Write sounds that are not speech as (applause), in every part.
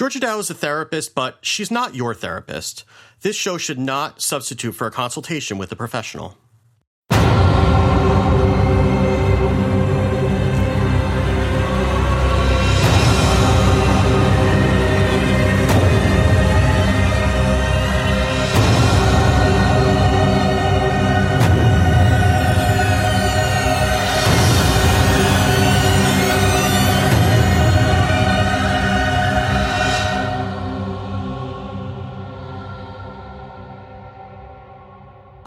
Georgia Dow is a therapist, but she's not your therapist. This show should not substitute for a consultation with a professional.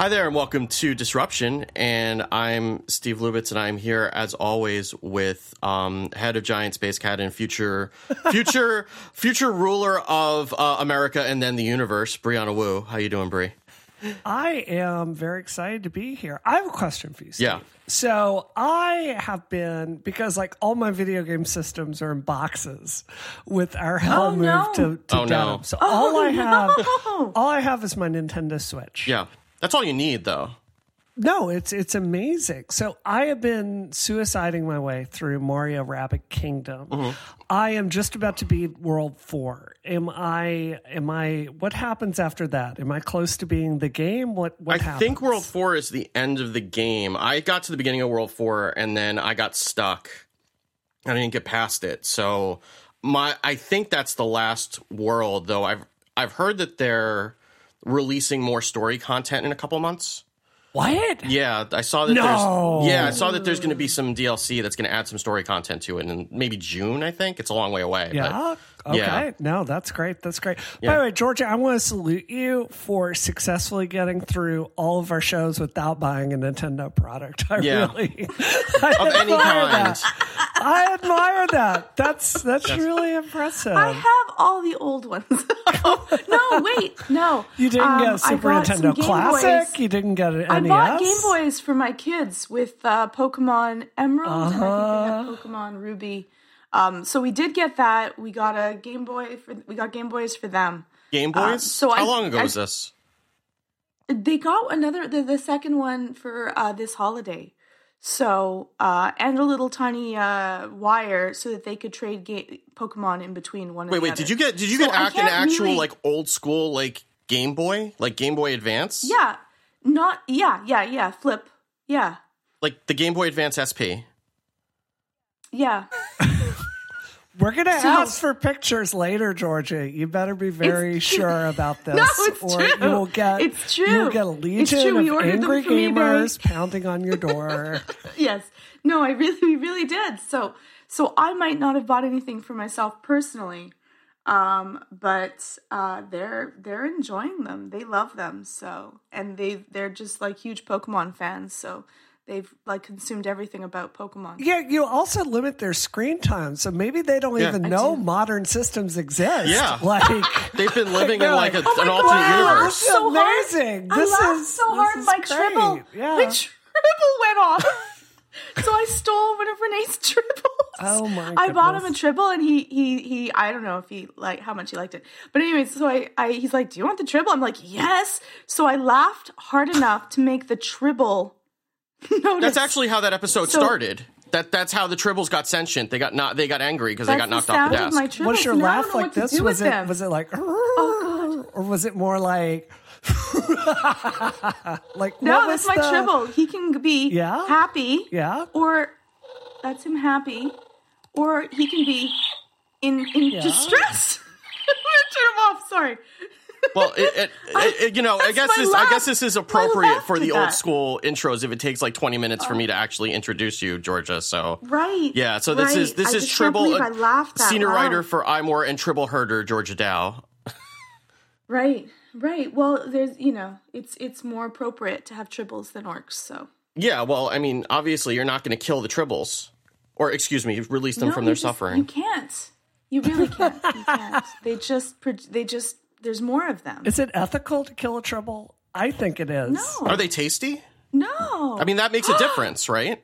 Hi there, and welcome to Disruption. And I'm Steve Lubitz, and I'm here as always with um, head of Giant Spacekat and future, (laughs) future, future ruler of uh, America and then the universe, Brianna Wu. How you doing, Bri? I am very excited to be here. I have a question for you. Steve. Yeah. So I have been because like all my video game systems are in boxes with our hell Oh, move no. to, to Oh, no. denim. So all I have, no. all I have is my Nintendo Switch. Yeah, that's all you need, though. No, it's it's amazing. So I have been suiciding my way through Mario Rabbids Kingdom. Mm-hmm. I am just about to beat World Four. Am I? Am I? What happens after that? Am I close to being the game? What? What happens? I happens? think World Four is the end of the game. I got to the beginning of World Four, and then I got stuck. I didn't get past it. So my, I think that's the last world. Though I've I've heard that they're releasing more story content in a couple months. What? Yeah, I saw that. No. There's, yeah, I saw that there's going to be some DLC that's going to add some story content to it, and maybe June. I think it's a long way away. but- Yeah. Okay. yeah. No, that's great. That's great. Yeah. By the way, Georgia, I want to salute you for successfully getting through all of our shows without buying a Nintendo product. I Yeah. really (laughs) I of any kind. that. I admire that. That's that's really impressive. I have all the old ones. (laughs) no, wait, no. you didn't Um, get I Super Nintendo Classic. Boys. You didn't get an I bought Game Boys for my kids with uh, Pokemon Emerald, and I Uh-huh. think they had Pokemon Ruby. Um, so we did get that. We got a Game Boy for we got Game Boys for them. Game Boys. so How I- long ago I- was this? They got another the, the second one for uh, this holiday. So uh, and a little tiny uh, wire so that they could trade ga- Pokemon in between one. Wait, wait. other. Did you get? Did you So get act, an actual really- like old school like Game Boy, like Game Boy Advance? Yeah, not yeah, yeah, yeah. Flip, yeah, Like the Game Boy Advance SP. yeah. We're gonna So- ask for pictures later, Georgia. You better be very sure about (laughs) this, No, it's or true. you will get It's true. You will get a It's legion of angry from eBay. pounding on your door. (laughs) yes. No, I really, we really did. So, so I might not have bought anything for myself personally, um, but uh, they're they're enjoying them. They love them. So, and they they're just like huge Pokemon fans. So they've like consumed everything about Pokemon. yeah, you also limit their screen time, so maybe they don't Yeah. even I know do. modern systems exist. Yeah. (laughs) like (laughs) They've been living in they're like, like, a, "Oh an my alternate God, universe. this is so hard. amazing. I This laughed is so hard. is My great. tribble, Yeah. my tribble went off. (laughs) so I stole one of Renee's tribbles. Oh my god. I bought him a tribble, and he he he. I don't know if he like how much he liked it, but anyways, so I, I he's like, "Do you want the tribble?" I'm like, "Yes." So I laughed hard enough to make the tribble. (laughs) notice. That's actually how that episode So- started. That that's how the Tribbles got sentient. They got not they got angry because they got knocked the off the desk. of my tribbles. Was your and I laugh like this? Was it them. was it like Oh, or was it more like (laughs) like No, what that's was my the- tribble. He can be Yeah? happy. Yeah. Or that's him happy. Or he can be in in distress. I'm gonna turn him off. Sorry. Well, it, (laughs) it, it, you know, I guess this, I guess this is appropriate for the old that. school intros. If it takes like twenty minutes for me to oh. actually introduce you, Georgia. So Right. yeah, so this right. is this I is Tribble, uh, laughed senior loud. writer for iMore and Tribble herder Georgia Dow. Right. Right. Well, there's you know, it's it's more appropriate to have tribbles than orcs. So Yeah, well, I mean, obviously, you're not going to kill the Tribbles, or excuse me, release them No, from their just- suffering. You can't. You really can't. You can't. They just they just there's more of them. Is it ethical to kill a tribble? I think it is. no. Are they tasty? No. I mean, that makes a (gasps) difference, right?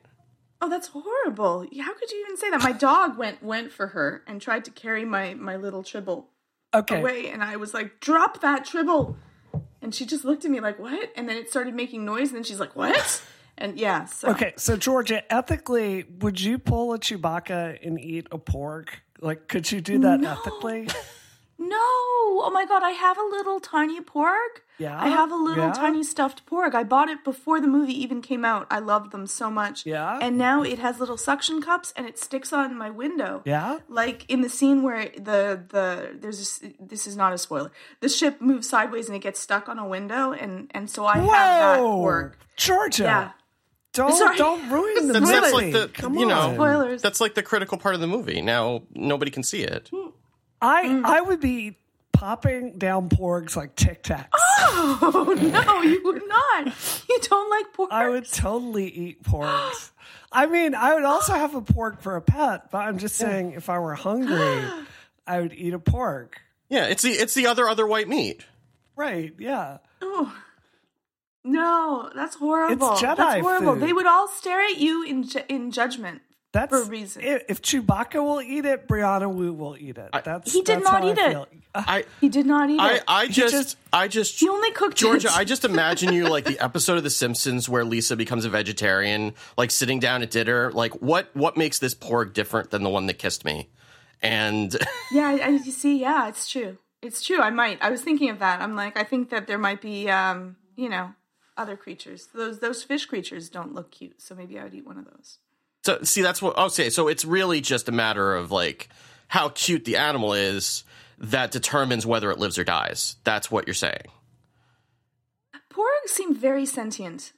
Oh, that's horrible. How could you even say that? My dog went went for her and tried to carry my my little tribble Okay. away and I was like, "Drop that tribble." And she just looked at me like, "What?" And then it started making noise and then she's like, "What?" And yeah, so Okay, so Georgia, ethically, would you pull a Chewbacca and eat a porg? Like, could you do that No. ethically? (laughs) no! Oh my god, I have a little tiny porg. Yeah? I have a little Yeah? tiny stuffed porg. I bought it before the movie even came out. I loved them so much. Yeah? And now it has little suction cups and it sticks on my window. Yeah? Like in the scene where the the there's this, this is not a spoiler. The ship moves sideways and it gets stuck on a window and and so I have that Whoa, porg. Georgia! Yeah. Don't Sorry. don't ruin (laughs) the That's, movie. that's like the Come you know. Spoilers. that's like the critical part of the movie. Now nobody can see it. Hmm. I Mm. I would be popping down porgs like Tic Tacs. Oh (laughs) no, you would (laughs) not. You don't like porg. I would totally eat porgs. I mean, I would also have a porg for a pet, but I'm just saying, if I were hungry, (gasps) I would eat a porg. Yeah, it's the it's the other other white meat. Right? Yeah. Oh. No, that's horrible. It's Jedi that's horrible. food. They would all stare at you in ju- in judgment. That's For a reason. i- If Chewbacca will eat it, Brianna Wu will eat it. That's He did that's not how I eat it. Uh, I He did not eat I it. I just, just- I just he only cooked Georgia, it. I just imagine you like (laughs) the episode of The Simpsons where Lisa becomes a vegetarian, like sitting down at dinner. Like, what what makes this porg different than the one that kissed me? And (laughs) yeah, I, I- you see, yeah, it's true. It's true. I might. I was thinking of that. I'm like, I think that there might be, um, you know, other creatures. Those those fish creatures don't look cute, so maybe I would eat one of those. So, see, that's what I'll say. So it's really just a matter of like how cute the animal is that determines whether it lives or dies. That's what you're saying. Porgs seem very sentient.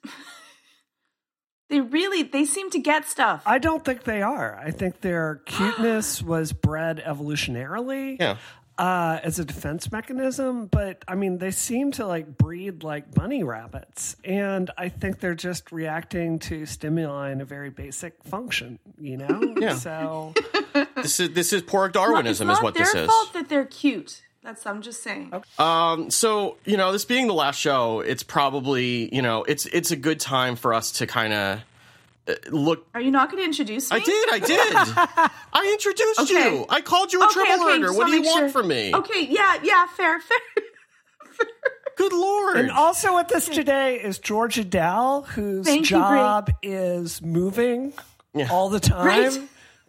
(laughs) they really, they seem to get stuff. I don't think they are. I think their cuteness (gasps) was bred evolutionarily. Yeah. Uh, as a defense mechanism, but I mean, they seem to like breed like bunny rabbits, and I think they're just reacting to stimuli in a very basic function, you know. (laughs) Yeah. So (laughs) This is this is porg it's Darwinism, not is what this is. It's their fault that they're cute. That's I'm just saying. Um, so you know, this being the last show, it's probably you know, it's it's a good time for us to kind of Uh, look. Are you not going to introduce me? I did, I did. (laughs) I introduced Okay. you. I called you a tribble herder. just What do you want sure. from me? Okay, yeah, yeah, fair, fair. (laughs) Good lord. And also with us today is Georgia Dow, whose Thank you, job is moving all the time. Right.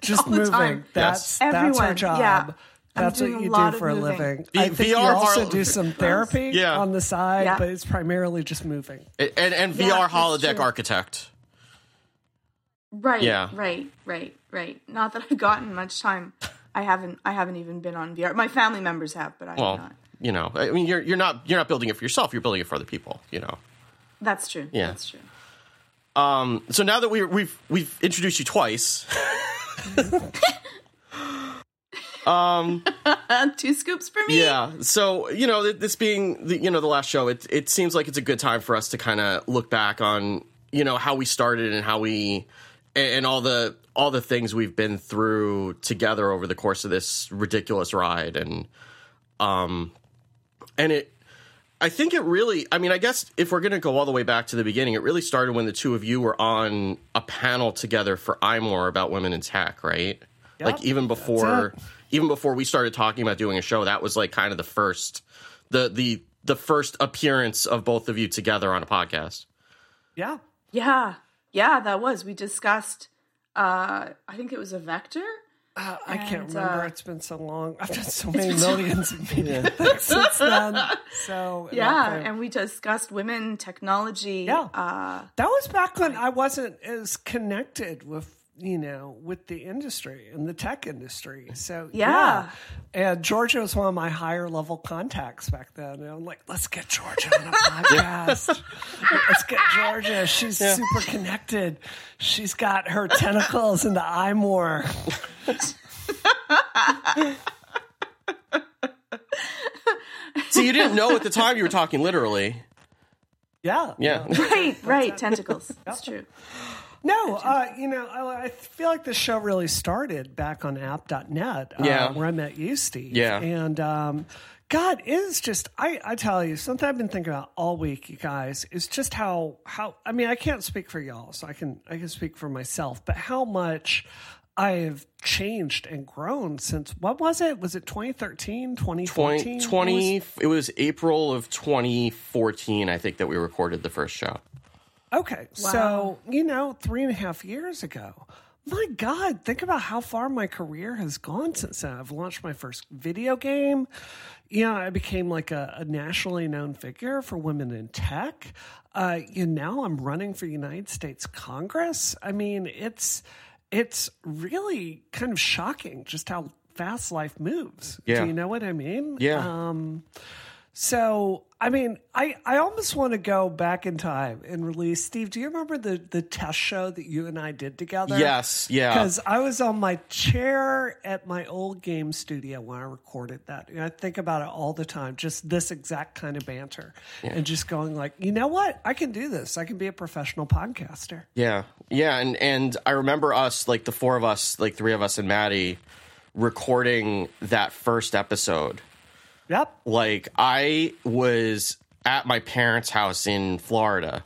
Just (laughs) All the moving. time. That's that's her Everyone, job. yeah. That's what you do for a living. V- I think you also hol- do some therapy Yeah. on the side, Yeah. but it's primarily just moving. and and Yeah, VR that's holodeck architect. Right. Yeah. Right. Right. Right. Not that I've gotten much time. I haven't. I haven't even been on VR. My family members have, but I Well, have not. you know, I mean, you're you're not you're not building it for yourself. You're building it for other people. You know. That's true. Yeah. That's true. Um, so now that we we've we've introduced you twice, Uh, (laughs) (laughs) two scoops for me. Yeah. So you know, this being the, you know the last show, it it seems like it's a good time for us to kind of look back on you know how we started and how we and, and all the all the things we've been through together over the course of this ridiculous ride and um and it I think it really I mean I guess if we're going to go all the way back to the beginning it really started when the two of you were on a panel together for iMore about women in tech, right? like even before even before we started talking about doing a show that was like kind of the first the the the first appearance of both of you together on a podcast. Yeah. Yeah. Yeah. That was. We discussed. Uh, I think it was a vector. Uh, I can't remember. uh, it's been so long. I've done so many millions of (laughs) media (laughs) since then. (laughs) So Yeah, okay. and we discussed women, technology. Yeah. Uh, that was back when I wasn't as connected with you know with the industry and the tech industry. So Yeah. and Georgia was one of my higher level contacts back then. And I'm like, let's get Georgia on a (laughs) podcast. let's get Georgia. She's super connected. She's got her tentacles into iMore. So (laughs) you didn't know at the time you were talking literally. Yeah, Yeah. right, right. Tentacles. (laughs) That's true. No, uh, you know, I, I feel like the show really started back on app.net, uh, Yeah. where I met you, Steve. Yeah. And um, God, it is just, I, I tell you, something I've been thinking about all week, you guys, is just how, how, I mean, I can't speak for y'all, so I can, I can speak for myself, but how much I have changed and grown since, what was it? Was it 2013, 2014? 20, 20 it was April of 2014 I think that we recorded the first show. Okay, so you know, three and a half years ago, my God, think about how far my career has gone since then. I've launched my first video game. You know, I became like a, a nationally known figure for women in tech. Uh, you know, now I'm running for United States Congress. I mean, it's it's really kind of shocking just how fast life moves. Yeah. Do you know what I mean? Yeah. Um, so, I mean, I, I almost want to go back in time and release. Steve, do you remember the, the test show that you and I did together? Yes, yeah. Because I was on my chair at my old game studio when I recorded that. And I think about it all the time, just this exact kind of banter. And just going like, you know what? I can do this. I can be a professional podcaster. Yeah, yeah, and and I remember us, like the four of us, like three of us and Maddie, recording that first episode. Yep. Like I was at my parents' house in Florida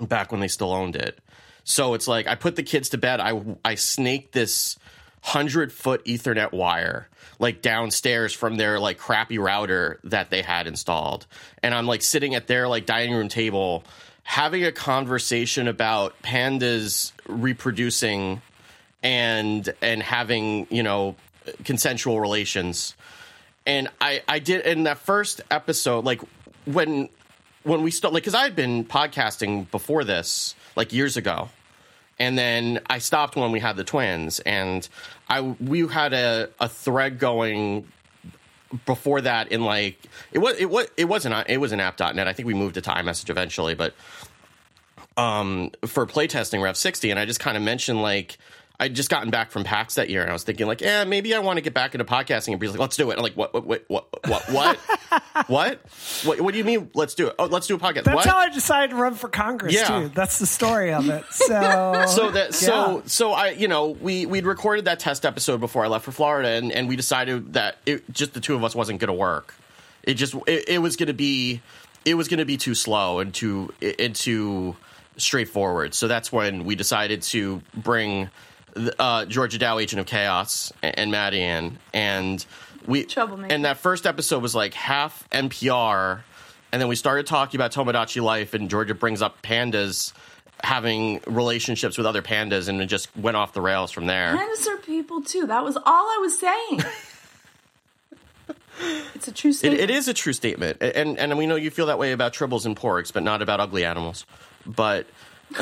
back when they still owned it. So it's like I put the kids to bed. I I snaked this hundred foot Ethernet wire like downstairs from their like crappy router that they had installed, and I'm like sitting at their like dining room table having a conversation about pandas reproducing and and having you know consensual relations and I I did in that first episode, like when when we start, like because I had been podcasting before this, like years ago, and then I stopped when we had the twins, and I we had a a thread going before that in like it was it was it wasn't it was an app.net. I think we moved to time message eventually, but um for playtesting Rev 60 and I just kind of mentioned like I'd just gotten back from PAX that year, and I was thinking, like, yeah, maybe I want to get back into podcasting. And Bree's like, let's do it. I'm like, what, what, what, what, what, what, (laughs) what? what? What do you mean? Let's do it. Oh, let's do a podcast. That's what? how I decided to run for Congress Yeah. too. That's the story of it. (laughs) So, so that so yeah. so I you know we we'd recorded that test episode before I left for Florida, and and we decided that it just the two of us wasn't going to work. It just it, it was going to be it was going to be too slow and too and too straightforward. So that's when we decided to bring uh, Georgia Dow, Agent of Chaos, and, and Maddie in, and we Troublemaker. and that first episode was like half NPR, and then we started talking about Tomodachi life, and Georgia brings up pandas having relationships with other pandas, and it just went off the rails from there. Pandas are people too. That was all I was saying. (laughs) it's a true It, statement. it is a true statement, and and we know you feel that way about tribbles and porgs, but not about ugly animals. But (laughs)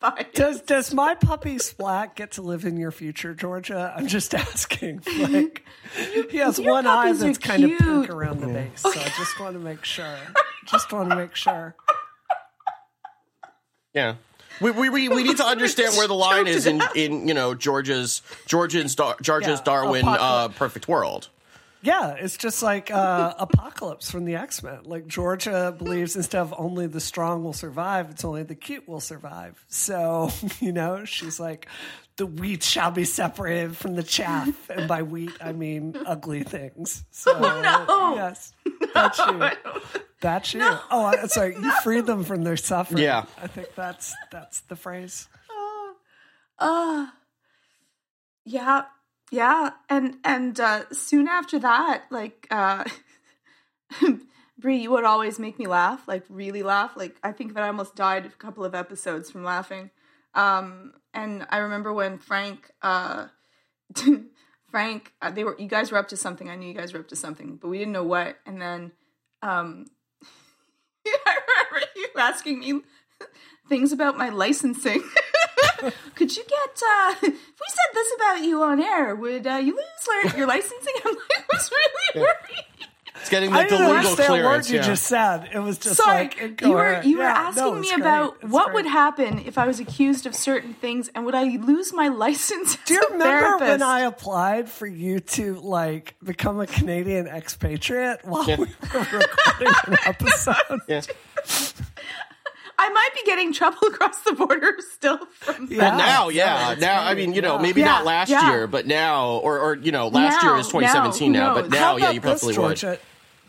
Fine. Does does my puppy Splat get to live in your future, Georgia? I'm just (laughs) asking. Like, he has your one eye that's kind of pink around the base, so I just want to make sure. Just want to make sure. yeah. We, we, we, we need to understand where the line is in, in you know Georgia's Georgia's Dar- Georgia's Yeah, Darwin uh, perfect world. Yeah, it's just like uh, Apocalypse from the X Men. Like Georgia believes instead of only the strong will survive, it's only the cute will survive. So (laughs) you know, she's like, the wheat shall be separated from the chaff, and by wheat I mean ugly things. So (laughs) no. yes, (laughs) that's you. That's you. Oh, I'm sorry. You freed them from their suffering. Yeah. I think that's that's the phrase. Uh, yeah, yeah, and and uh, soon after that, like uh, (laughs) Brie, you would always make me laugh, like really laugh. Like I think that I almost died a couple of episodes from laughing. Um, and I remember when Frank, uh, (laughs) Frank, uh, they were you guys were up to something. I knew you guys were up to something, but we didn't know what. And then, um, (laughs) I remember you asking me things about my licensing. (laughs) Could you get, uh, (laughs) if we said this about you on air, would uh, you lose your licensing? (laughs) I'm like, I was really worried. It's getting I like the didn't legal understand a word clearance. you just said. It was just Sorry, like you were incoherent. you were Yeah, asking no, me great. about It's what great. would happen if I was accused of certain things, and would I lose my license? Do you as a remember when? I applied for you to like become a Canadian expatriate while we were recording an episode? Yeah. I might be getting trouble (laughs) across the border still from Yeah. Well, now, yeah, yeah, that's now. I mean, you know, yeah. maybe not last yeah. year, but now, or or you know, last Now, year is 2017 now, now, but now, yeah, about you this, probably would. Georgia?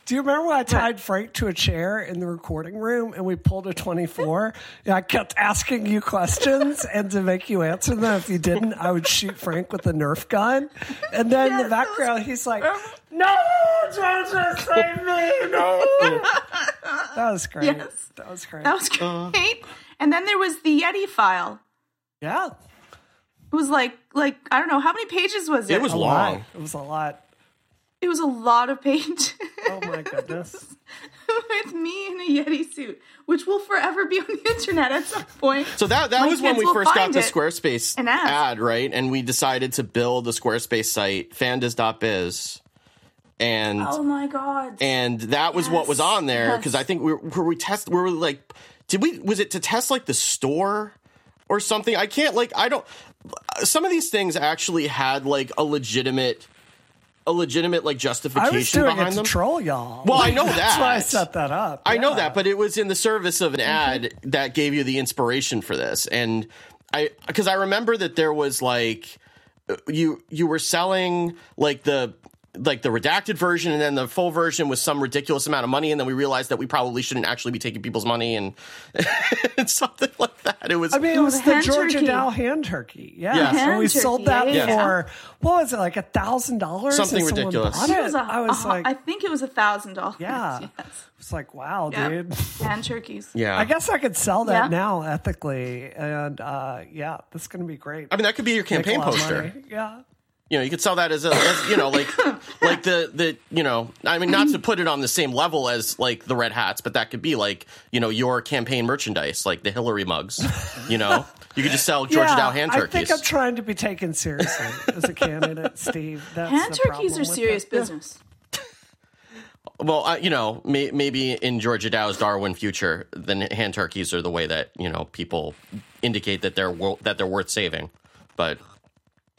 Do you remember when I tied Frank to a chair in the recording room and we pulled a 24? and I kept asking you questions and to make you answer them. If you didn't, I would shoot Frank with a Nerf gun. And then in the that was- background, he's like, No, Georgia, save me. No. That was great. Yes. That was great. That was great. and then there was the Yeti file. Yeah, It was like like I don't know how many pages was it. It was a long. lot. It was a lot. It was a lot of pages. Oh my goodness. (laughs) with me in a Yeti suit, which will forever be on the internet at some point. So that that My was when we first got the Squarespace ad, right? And we decided to build a Squarespace site, fandas.biz. And Oh my god! and that was what was on there because yes. I think we were, were we test we were like did we was it to test like the store or something? I can't like I don't some of these things actually had like a legitimate a legitimate like I was justification doing it behind to them. troll y'all. Well, I know that. (laughs) That's why I set that up. I know that, but it was in the service of an Mm-hmm. ad that gave you the inspiration for this, and I because I remember that there was like you you were selling like the like the redacted version and then the full version with some ridiculous amount of money and then we realized that we probably shouldn't actually be taking people's money and, (laughs) and something like that it was I mean, it was the the, hand Georgia turkey. Dow hand turkey. Yeah, Yes. and we Hand sold that yeah, yeah. for what was it, like a thousand dollars? Something and someone ridiculous. bought It it? was a- I was a- like, I think it was a thousand dollars. Yeah. Yes. it's like, wow, Yeah. dude. hand turkeys. yeah I guess I could sell that Yeah. now ethically, and uh, yeah, that's going to be great. I mean that could be your campaign poster. Yeah. You know you could sell that as a as, you know like (coughs) like the the you know i mean not to put it on the same level as like the red hats but that could be like you know your campaign merchandise like the hillary mugs you know you could just sell georgia yeah, dow hand turkeys. I think I'm trying to be taken seriously as a candidate, (laughs) Steve. That's Hand the turkeys are serious it. business. well uh, you know may, maybe in georgia dow's darwin future then hand turkeys are the way that you know people indicate that they're wo- that they're worth saving but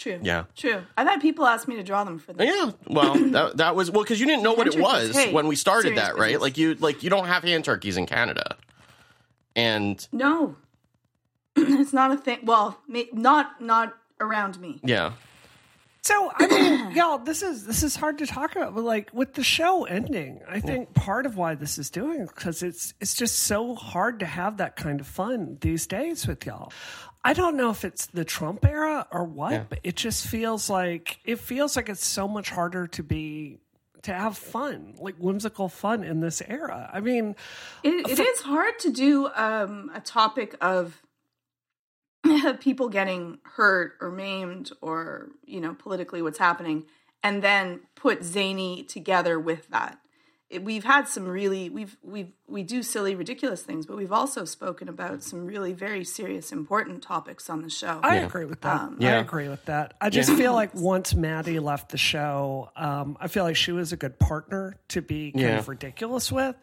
True. Yeah. True. I've had people ask me to draw them for them. Yeah, well, (laughs) that, that was well because you didn't know what it was hey, when we started that, right? business. Like you, like you don't have hand turkeys in Canada, and No. (clears throat) it's not a thing. Well, ma- not not around me. yeah, So I mean, (coughs) y'all, this is this is hard to talk about, but like with the show ending, I think part of why this is doing because it's it's just so hard to have that kind of fun these days with y'all. I don't know if it's the Trump era or what, Yeah. but it just feels like it feels like it's so much harder to be to have fun, like whimsical fun in this era. I mean, It, it is hard to do um, a topic of (laughs) people getting hurt or maimed or you know politically what's happening and then put zany together with that it, we've had some really we've we've we do silly ridiculous things but we've also spoken about some really very serious important topics on the show I agree with that. I Yeah. agree with that. I just feel like once Maddie left the show, um, I feel like she was a good partner to be kind Yeah. of ridiculous with.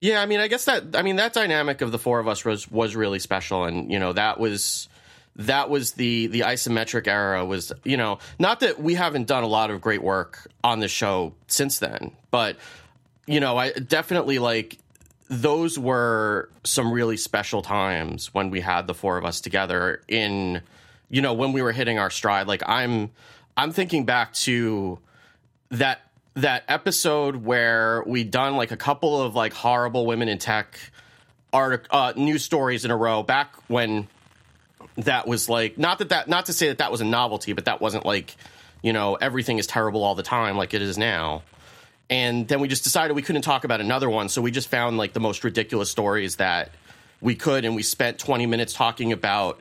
yeah. I mean, I guess that I mean that dynamic of the four of us was was really special, and you know that was that was the the isometric era was you know not that we haven't done a lot of great work on the show since then, but you know I definitely like those were some really special times when we had the four of us together in you know when we were hitting our stride. Like i'm i'm thinking back to that that episode where we done like a couple of like horrible women in tech artic- uh, news stories in a row back when that was like not that that not to say that that was a novelty but that wasn't like you know everything is terrible all the time like it is now and then we just decided we couldn't talk about another one. So we just found like the most ridiculous stories that we could and we spent 20 minutes talking about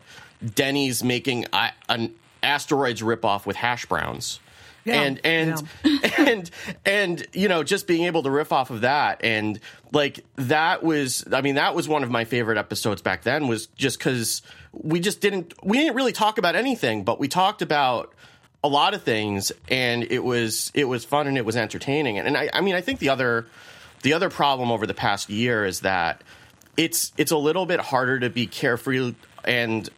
denny's making an asteroids ripoff with hash browns. Yeah, and and (laughs) and and you know just being able to riff off of that and like that was i mean that was one of my favorite episodes back then was just because we just didn't we didn't really talk about anything but we talked about a lot of things and it was it was fun and it was entertaining. And, and I, I mean i think the other the other problem over the past year is that it's it's a little bit harder to be carefree and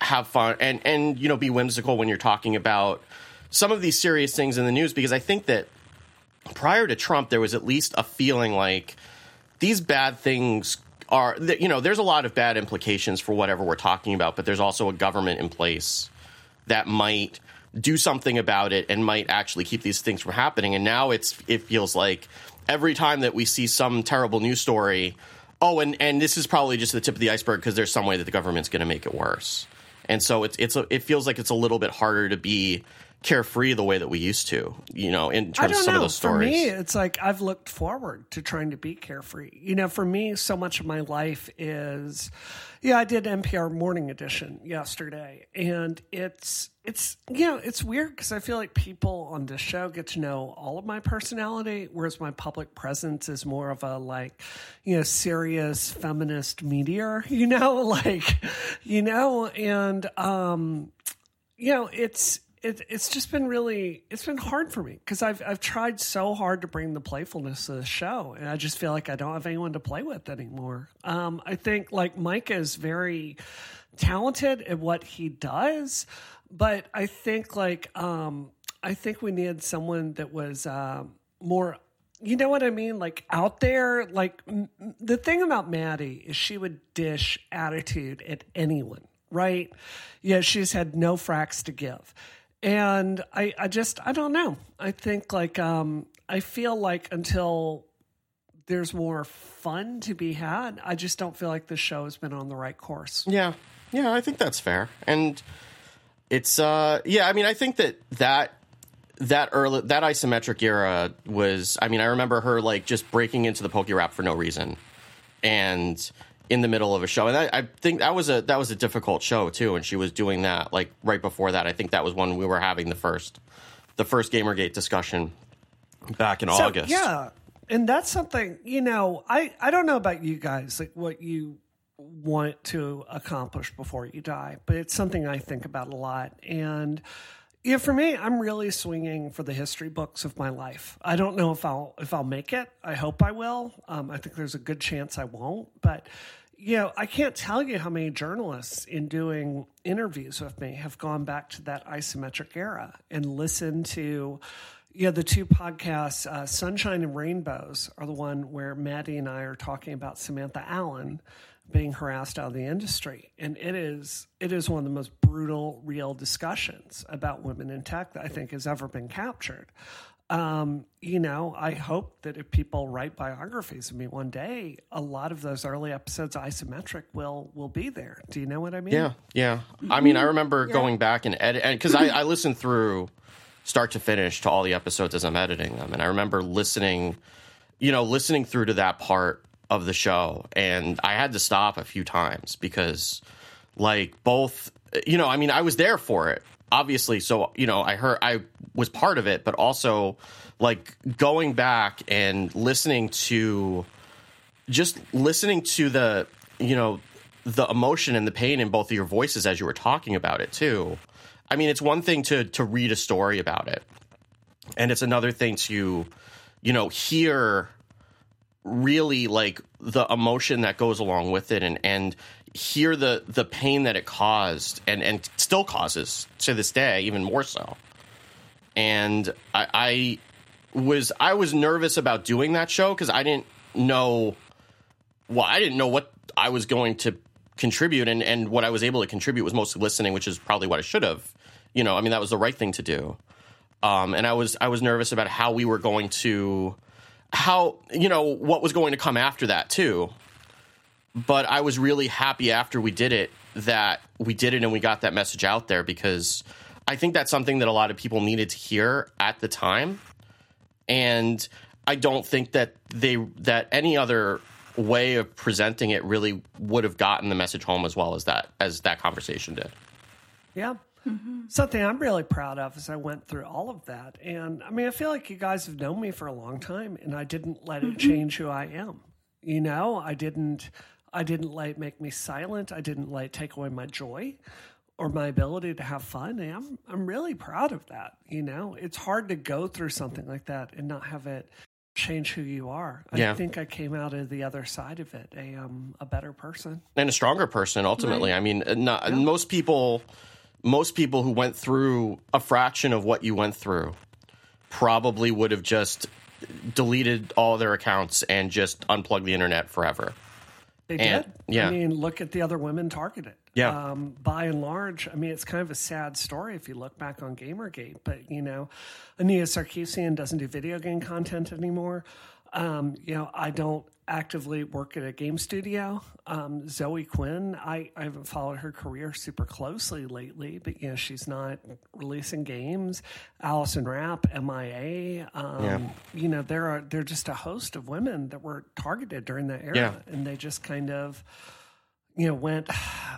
have fun and and you know be whimsical when you're talking about some of these serious things in the news because I think that prior to Trump there was at least a feeling like these bad things are you know there's a lot of bad implications for whatever we're talking about but there's also a government in place that might do something about it and might actually keep these things from happening. And now it's it feels like every time that we see some terrible news story oh and and this is probably just the tip of the iceberg because there's some way that the government's going to make it worse. And so it's it's a, it feels like it's a little bit harder to be carefree the way that we used to. You know, in terms of some know. of those stories. For me, it's like I've looked forward to trying to be carefree. You know, for me, so much of my life is, yeah, I did NPR Morning Edition yesterday, and it's it's you know it's weird because I feel like people on this show get to know all of my personality, whereas my public presence is more of a like, you know, serious feminist meteor. (laughs) You know, (laughs) like, you know, and um, you know, it's it, it's just been really it's been hard for me because I've I've tried so hard to bring the playfulness to the show, and I just feel like I don't have anyone to play with anymore. Um, I think like Micah is very talented at what he does, but I think like um, I think we needed someone that was um, more. You know what I mean? Like out there, like m- the thing about Maddie is she would dish attitude at anyone, right? Yeah, she's had no fracks to give. And I, I just, I don't know. I think like, um, I feel like until there's more fun to be had, I just don't feel like the show has been on the right course. Yeah. Yeah, I think that's fair. And it's uh yeah, I mean I think that that that early that isometric era was I mean I remember her like just breaking into the poke rap for no reason and in the middle of a show and I, I think that was a that was a difficult show too and she was doing that like right before that I think that was when we were having the first the first Gamergate discussion back in So, August. Yeah. And that's something, you know, I, I don't know about you guys, like what you want to accomplish before you die, but it's something I think about a lot. And yeah, for me, I'm really swinging for the history books of my life. I don't know if I'll if I'll make it. I hope I will. Um, I think there's a good chance I won't. But you know, I can't tell you how many journalists in doing interviews with me have gone back to that isometric era and listened to yeah, the two podcasts, uh, Sunshine and Rainbows, are the one where Maddie and I are talking about Samantha Allen being harassed out of the industry, and it is it is one of the most brutal, real discussions about women in tech that I think has ever been captured. Um, you know, I hope that if people write biographies of me one day, a lot of those early episodes isometric will will be there. Do you know what I mean? Yeah, yeah. I mean, I remember going back and edit because I, I listened through start to finish to all the episodes as I'm editing them, and I remember listening, you know, listening through to that part of the show, and I had to stop a few times because, like, both, you know, I mean, I was there for it, obviously, so you know, I heard I was part of it, but also like going back and listening to just listening to the you know the emotion and the pain in both of your voices as you were talking about it too. I mean it's one thing to to read a story about it and it's another thing to you know hear really like the emotion that goes along with it and and hear the the pain that it caused and and still causes to this day even more so and i i was i was nervous about doing that show because i didn't know well, I didn't know what I was going to contribute, and, and what I was able to contribute was mostly listening, which is probably what I should have. You know, I mean, that was the right thing to do. Um, and I was I was nervous about how we were going to, how you know what was going to come after that too. But I was really happy after we did it that we did it and we got that message out there because I think that's something that a lot of people needed to hear at the time, and I don't think that they that any other way of presenting it really would have gotten the message home as well as that as that conversation did. Yeah. Mm-hmm. Something I'm really proud of is I went through all of that. And I mean, I feel like you guys have known me for a long time and I didn't let it mm-hmm. change who I am. You know, I didn't I didn't let it make me silent. I didn't let it take away my joy or my ability to have fun. And I'm I'm really proud of that. You know, it's hard to go through something like that and not have it change who you are. I Yeah. think I came out of the other side of it a um a better person. and a stronger person ultimately. I mean, not, most people most people who went through a fraction of what you went through probably would have just deleted all their accounts and just unplugged the internet forever. They And- did. yeah. I mean, look at the other women targeted. Yeah. Um, by and large, I mean, it's kind of a sad story if you look back on Gamergate. But you know, Anita Sarkeesian doesn't do video game content anymore. Um, you know, I don't. Actively work at a game studio. Um, Zoe Quinn, I, I haven't followed her career super closely lately, but you know she's not releasing games. Alison Rapp, MIA. Um, Yeah. You know there are they're just a host of women that were targeted during that era, Yeah. and they just kind of you know went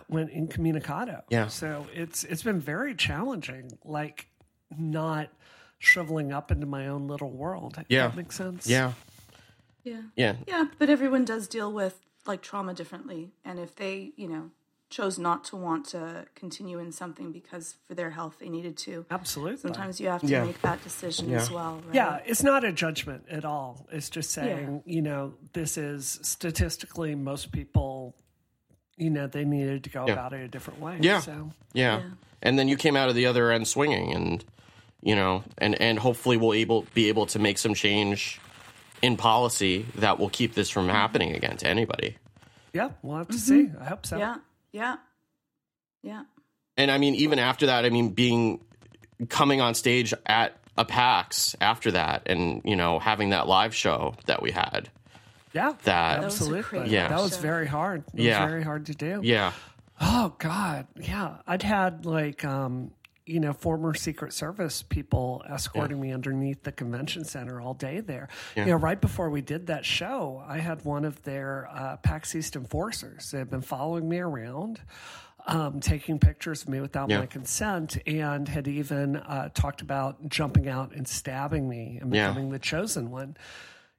went incommunicado. Yeah. So it's it's been very challenging. Like not shriveling up into my own little world. Yeah. that makes sense. Yeah. Yeah. Yeah. Yeah, but everyone does deal with like trauma differently. And if they, you know, chose not to want to continue in something because for their health they needed to, Absolutely. sometimes you have to Yeah. make that decision as well. Right? Yeah, it's not a judgment at all. It's just saying, you know, this is statistically most people, you know, they needed to go about it a different way. Yeah. So Yeah. And then you came out of the other end swinging and you know, and and hopefully we'll able be able to make some change in policy that will keep this from happening again to anybody. yeah, we'll have to see. I hope so. Yeah. Yeah. Yeah. And I mean even after that, I mean being coming on stage at a PAX after that and you know having that live show that we had. Yeah. That- That was absolutely. Yeah. That was very hard. It Yeah. was very hard to do. Yeah. Oh God, yeah. I'd had like um, you know former Secret Service people escorting me underneath the convention center all day there. You know, right before we did that show, I had one of their uh, PAX East enforcers. They had been following me around. Um, taking pictures of me without Yeah. my consent, and had even uh, talked about jumping out and stabbing me and Yeah. becoming the chosen one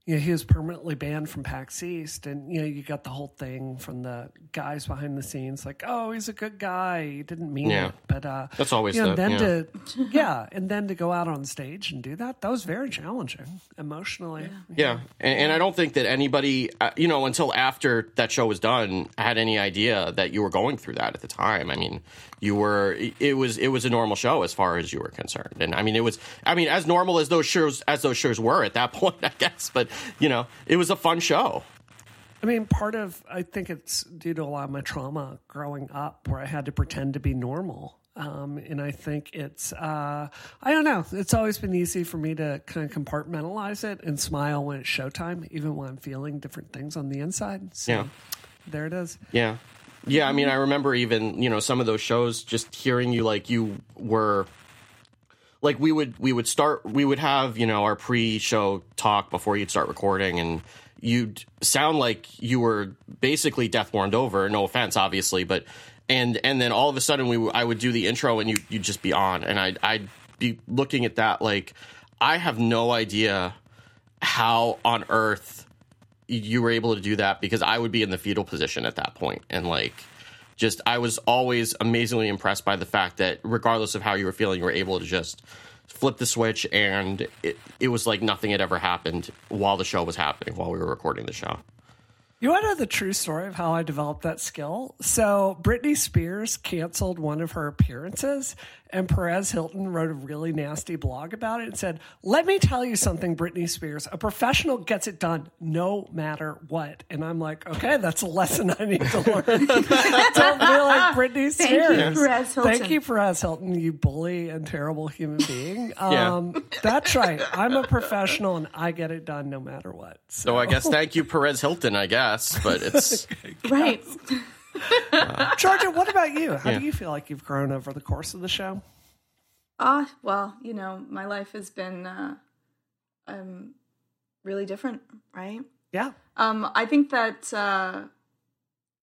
you know, he was permanently banned from PAX East, and you know, you got the whole thing from the guys behind the scenes, like, "Oh, he's a good guy. He didn't mean Yeah. it." But uh, That's always you know, the- then yeah. to (laughs) yeah, and then to go out on stage and do that, that was very challenging emotionally. Yeah, and, and I don't think that anybody, uh, you know, until after that show was done, had any idea that you were going through that at the time. I mean, you were it was it was a normal show as far as you were concerned, and I mean, it was I mean as normal as those shows as those shows were at that (laughs) point, I guess. But you know, it was a fun show. I mean, part of I think it's due to a lot of my trauma growing up, where I had to pretend to be normal. Um, and I think it's uh, I don't know. It's always been easy for me to kind of compartmentalize it and smile when it's showtime, even when I'm feeling different things on the inside. So Yeah. there it is. Yeah. Yeah, I mean, I remember even, you know, some of those shows just hearing you like you were like we would we would start we would have, you know, our pre-show talk before you'd start recording and you'd sound like you were basically death warned over, no offense obviously, but and and then all of a sudden we I would do the intro and you you'd just be on. And I would I'd be looking at that like I have no idea how on earth you were able to do that because I would be in the fetal position at that point. And like just I was always amazingly impressed by the fact that regardless of how you were feeling you were able to just flip the switch and it, it was like nothing had ever happened while the show was happening while we were recording the show. You want to know the true story of how I developed that skill? So, Britney Spears canceled one of her appearances, and Perez Hilton wrote a really nasty blog about it and said, Let me tell you something, Britney Spears. A professional gets it done no matter what. And I'm like, Okay, that's a lesson I need to learn. (laughs) Don't be like Britney Spears. Thank you. Perez Hilton. Thank you, Perez Hilton, you bully and terrible human being. (laughs) Yeah. Um, that's right. I'm a professional and I get it done no matter what. So, So I guess thank you Perez Hilton, I guess, but it's (laughs) Right. (laughs) Georgia, what about you? How Yeah. do you feel like you've grown over the course of the show? Ah, well, you know, my life has been uh, um, really different, right? Yeah. Um, I think that uh,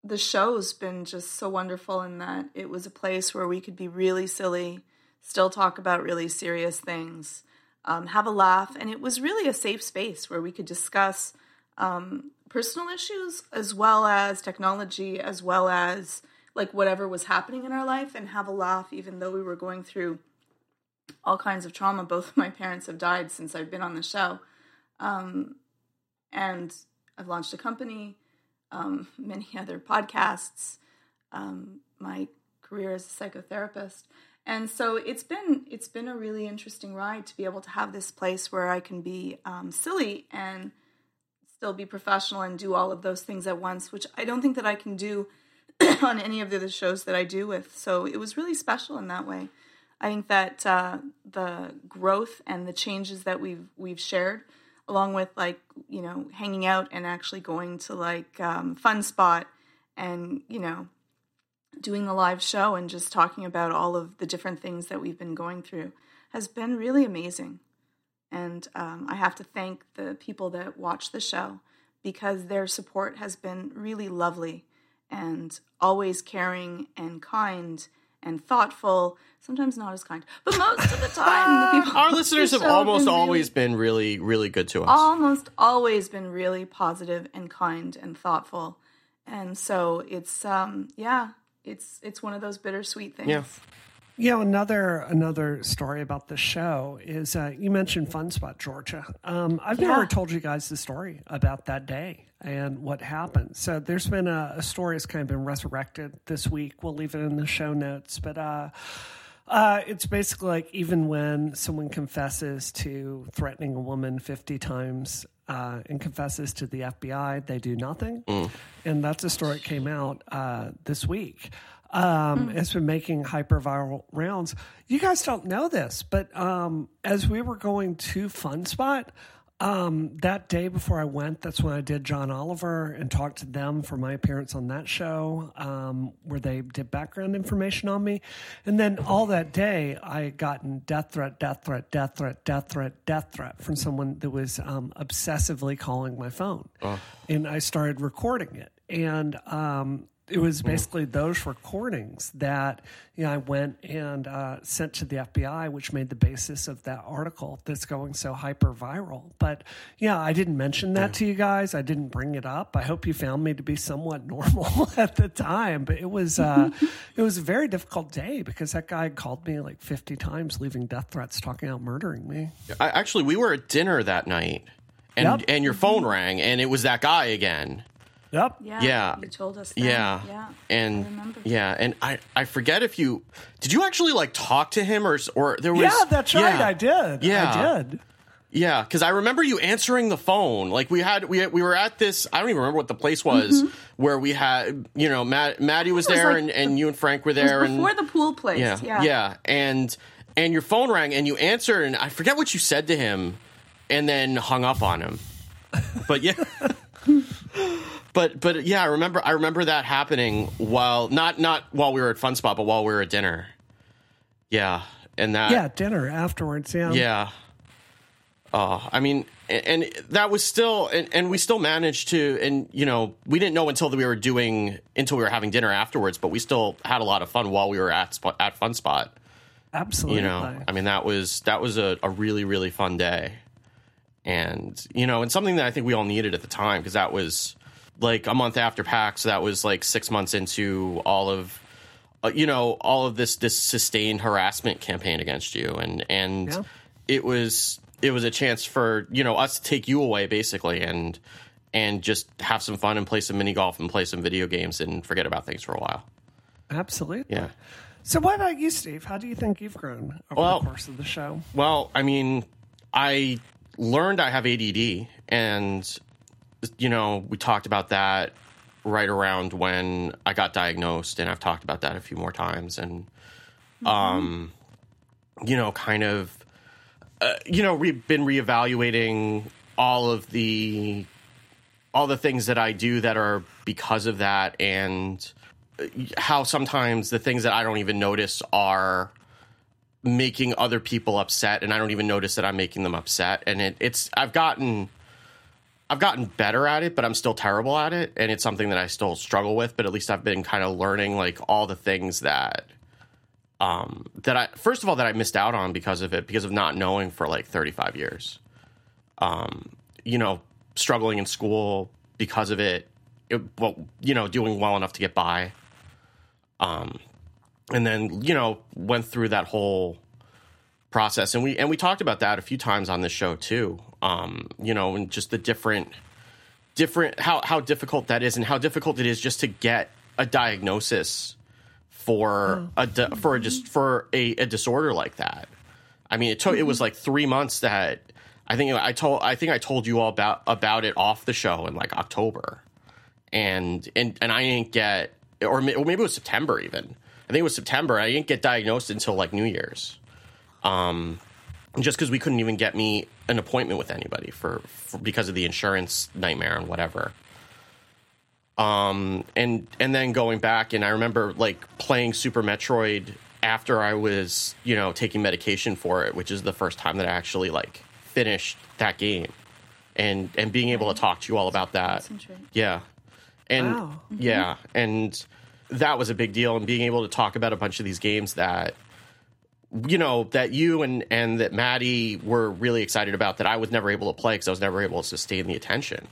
the show's been just so wonderful in that it was a place where we could be really silly, still talk about really serious things, um, have a laugh, and it was really a safe space where we could discuss um, personal issues as well as technology, as well as like whatever was happening in our life, and have a laugh, even though we were going through all kinds of trauma. Both of my parents have died since I've been on the show. Um, and I've launched a company, um, (laughs) many other podcasts, um, my career as a psychotherapist, and so it's been it's been a really interesting ride to be able to have this place where I can be um, silly and still be professional and do all of those things at once, which I don't think that I can do (clears throat) on any of the other shows that I do with. So it was really special in that way. I think that uh, the growth and the changes that we've we've shared along with like you know hanging out and actually going to like um, fun spot and you know doing the live show and just talking about all of the different things that we've been going through has been really amazing and um, i have to thank the people that watch the show because their support has been really lovely and always caring and kind and thoughtful. Sometimes not as kind, but most of the (laughs) time, the people Our listeners the have almost been really- always been really, really good to us. almost always been really positive and kind and thoughtful, and so it's um yeah, it's it's one of those bittersweet things. Yeah. You know, another another story about the show is uh, you mentioned Fun Spot, Georgia. Um, I've Yeah. never told you guys the story about that day and what happened. So there's been a, a story that's kind of been resurrected this week. We'll leave it in the show notes, but uh, uh, it's basically like even when someone confesses to threatening a woman 50 times uh, and confesses to the FBI, they do nothing. And that's a story that came out uh, this week. Um, It's been making hyperviral rounds. You guys don't know this, but um, as we were going to Fun Spot, um, that day before I went, that's when I did John Oliver and talked to them for my appearance on that show, um, where they did background information on me. And then all that day, I had gotten death threat, death threat, death threat, death threat, death threat from someone that was um, obsessively calling my phone. And I started recording it. And um, it was basically those recordings that you know, I went and uh, sent to the FBI, which made the basis of that article that's going so hyper viral. But yeah, I didn't mention that to you guys. I didn't bring it up. I hope you found me to be somewhat (laughs) normal at the time. But it was uh, (laughs) it was a very difficult day because that guy called me like fifty times, leaving death threats, talking about murdering me. I, actually, we were at dinner that night, and Yep. and your phone rang, and it was that guy again. Yep. Yeah, Yeah. You told us. That. Yeah, yeah. and I remember. yeah, and I I forget if you did you actually like talk to him or or there was Yeah, that's right. I did. Yeah. I did. Yeah, because I remember you answering the phone. Like we had, we we were at this. I don't even remember what the place was where we had. You know, Matt, Maddie was Mm-hmm. was there, like- and, and you and Frank were It was there, and before the pool place. yeah, Yeah. yeah, and and your phone rang, and you answered, and I forget what you said to him, and then hung up on him. But yeah. (laughs) But but yeah, I remember I remember that happening while not not while we were at Fun Spot, but while we were at dinner. Yeah, and that Yeah, dinner afterwards. Yeah. yeah. Oh, I mean, and, and that was still, and, and we still managed to, and you know, we didn't know until we were doing, until we were having dinner afterwards, but we still had a lot of fun while we were at at Fun Spot. Absolutely. You know, I mean, that was that was a, a really really fun day, and you know, and something that I think we all needed at the time because that was like a month after PAX. That was like six months into all of. Uh, you know all of this this sustained harassment campaign against you and and Yeah. it was it was a chance for you know us to take you away basically and and just have some fun and play some mini golf and play some video games and forget about things for a while Absolutely. yeah So, what about you, Steve? How do you think you've grown over Well- the course of the show? Well, I mean, I learned I have ADD, and you know, we talked about that right around when I got diagnosed, and I've talked about that a few more times, and um, you know, kind of, uh, you know, we've been reevaluating all of the all the things that I do that are because of that, and how sometimes the things that I don't even notice are making other people upset and I don't even notice that I'm making them upset and it, it's I've gotten I've gotten better at it but I'm still terrible at it and it's something that I still struggle with but at least I've been kind of learning like all the things that um that I first of all that I missed out on because of it because of not knowing for like 35 years. Um you know struggling in school because of it, it well you know doing well enough to get by. Um and then you know went through that whole process and we and we talked about that a few times on this show too um you know and just the different different how how difficult that is and how difficult it is just to get a diagnosis for a di- for a just for a, a disorder like that i mean it took it was like 3 months that i think i told i think i told you all about about it off the show in like october and and and I didn't get or, or maybe it was September even. I think it was September. I didn't get diagnosed until like New Year's. Um, just because we couldn't even get me an appointment with anybody for, for because of the insurance nightmare and whatever. Um, and and then going back, and I remember like playing Super Metroid after I was you know taking medication for it, which is the first time that I actually like finished that game, and and being able to talk to you all about that. Yeah. And Wow. yeah, and that was a big deal and being able to talk about a bunch of these games that you know that you and and that Maddie were really excited about that I was never able to play because I was never able to sustain the attention.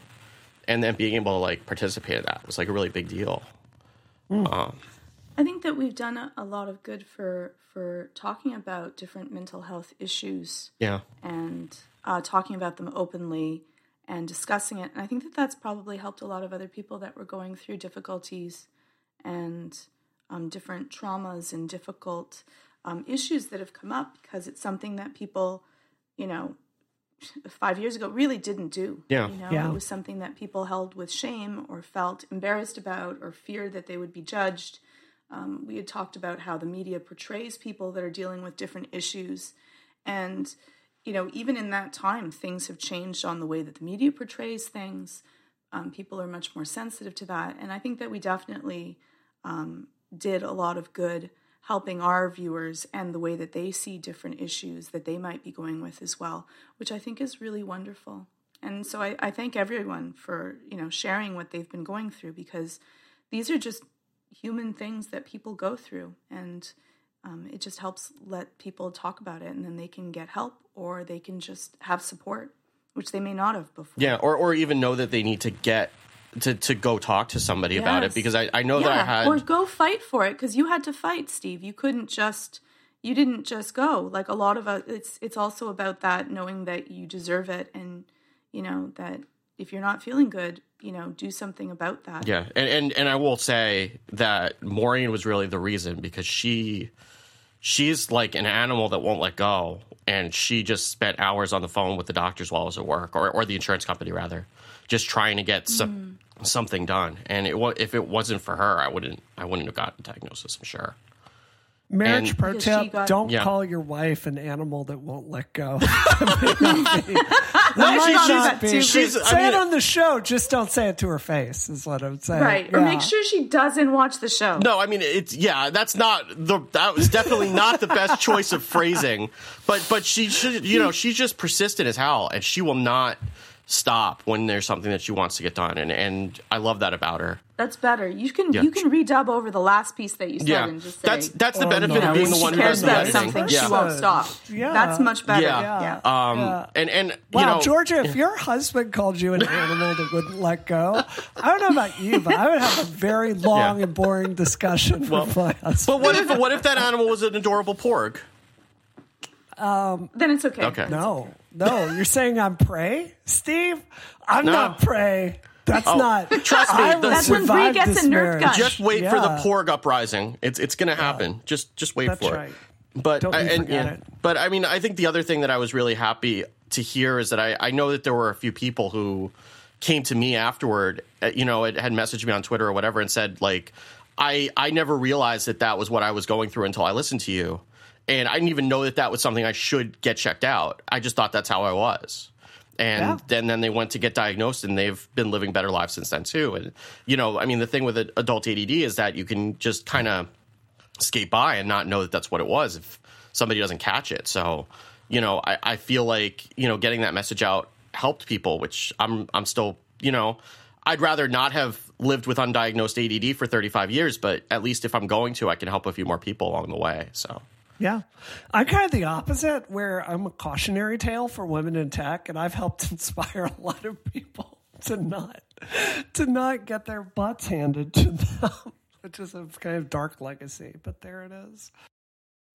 And then being able to like participate in that was like a really big deal. Um, I think that we've done a, a lot of good for for talking about different mental health issues yeah. and uh, talking about them openly and discussing it. And I think that that's probably helped a lot of other people that were going through difficulties and um, different traumas and difficult um, issues that have come up because it's something that people, you know, five years ago really didn't do. Yeah. You know, Yeah. it was something that people held with shame or felt embarrassed about or feared that they would be judged. Um, we had talked about how the media portrays people that are dealing with different issues. And, you know, even in that time, things have changed on the way that the media portrays things. Um, people are much more sensitive to that. And I think that we definitely um, did a lot of good helping our viewers and the way that they see different issues that they might be going with as well, which I think is really wonderful. And so I, I thank everyone for, you know, sharing what they've been going through because these are just human things that people go through and um, it just helps let people talk about it and then they can get help or they can just have support which they may not have before Yeah, or or even know that they need to get to to go talk to somebody about it because I I know that I had or go fight for it because you had to fight steve. You couldn't just you didn't just go. Like a lot of us it's it's also about that knowing that you deserve it and you know that if you're not feeling good you know do something about that. Yeah, and, and and I will say that Maureen was really the reason because she she's like an animal that won't let go, and she just spent hours on the phone with the doctors while I was at work, or or the insurance company rather, just trying to get some mm. something done. And it if it wasn't for her, I wouldn't I wouldn't have gotten a diagnosis. I'm sure. Marriage And- pro tip: got- Don't Yeah. call your wife an animal that won't let go. (laughs) I might thought not be. too. She's- I say mean- it on the show. Just don't say it to her face. Is what I'm saying. right or make sure she doesn't watch the show No, I mean it's yeah. That's not the that was definitely not the best choice of phrasing. But but she should you know she's just persistent as hell, and she will not stop when there's something that she wants to get done, and and I love that about her. That's better. You can Yeah. you can redub over the last piece that you said Yeah, and just say that's that's the Oh, benefit no. of being when the one who cares does the about something, yeah. she won't stop. Yeah. That's much better. Yeah. Yeah. Um, Yeah. and and Wow, you know, Georgia, if your husband called you an animal that wouldn't let go, I don't know about you, but I would have a very long Yeah. and boring discussion with my husband. but what if what if that animal was an adorable porg? Then it's okay. Okay. No, no, you're saying I'm prey, Steve? I'm No. not prey. That's Oh, not. trust me, I will That's when Bree gets a Nerf gun. Just wait for the porg uprising. It's it's going to happen. Just just wait That's for right. it. But Don't I, and, forget yeah. it. But I mean, I think the other thing that I was really happy to hear is that I, I know that there were a few people who came to me afterward, uh, you know, it had messaged me on Twitter or whatever and said like, I I never realized that that was what I was going through until I listened to you, and I didn't even know that that was something I should get checked out. I just thought that's how I was. And Yeah. then, then they went to get diagnosed, and they've been living better lives since then too. And you know, I mean, the thing with adult ADD is that you can just kind of skate by and not know that that's what it was if somebody doesn't catch it. So, you know, I, I feel like you know getting that message out helped people, which I'm I'm still you know I'd rather not have lived with undiagnosed ADD for 35 years, but at least if I'm going to, I can help a few more people along the way. So. Yeah. I'm kind of the opposite, where I'm a cautionary tale for women in tech, and I've helped (laughs) inspire a lot of people to not to not get their butts handed to them, (laughs) which is a kind of dark legacy. But there it is.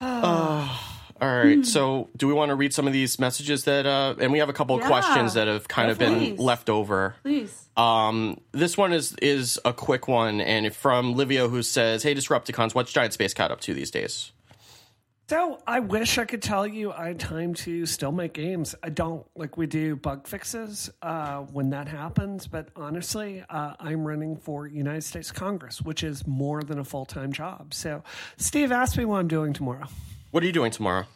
(sighs) All right. So, do we want to read some of these messages that, uh, and we have a couple of Yeah. questions that have kind of been left over. Please. Um, this one is is a quick one, and from Livio, who says, "Hey, Disrupticons, what's Giant Spacekat up to these days?" So I wish I could tell you I had time to still make games. I don't like we do bug fixes uh, when that happens, but honestly, uh, I'm running for United States Congress, which is more than a full time job. So Steve asked me what I'm doing tomorrow. What are you doing tomorrow?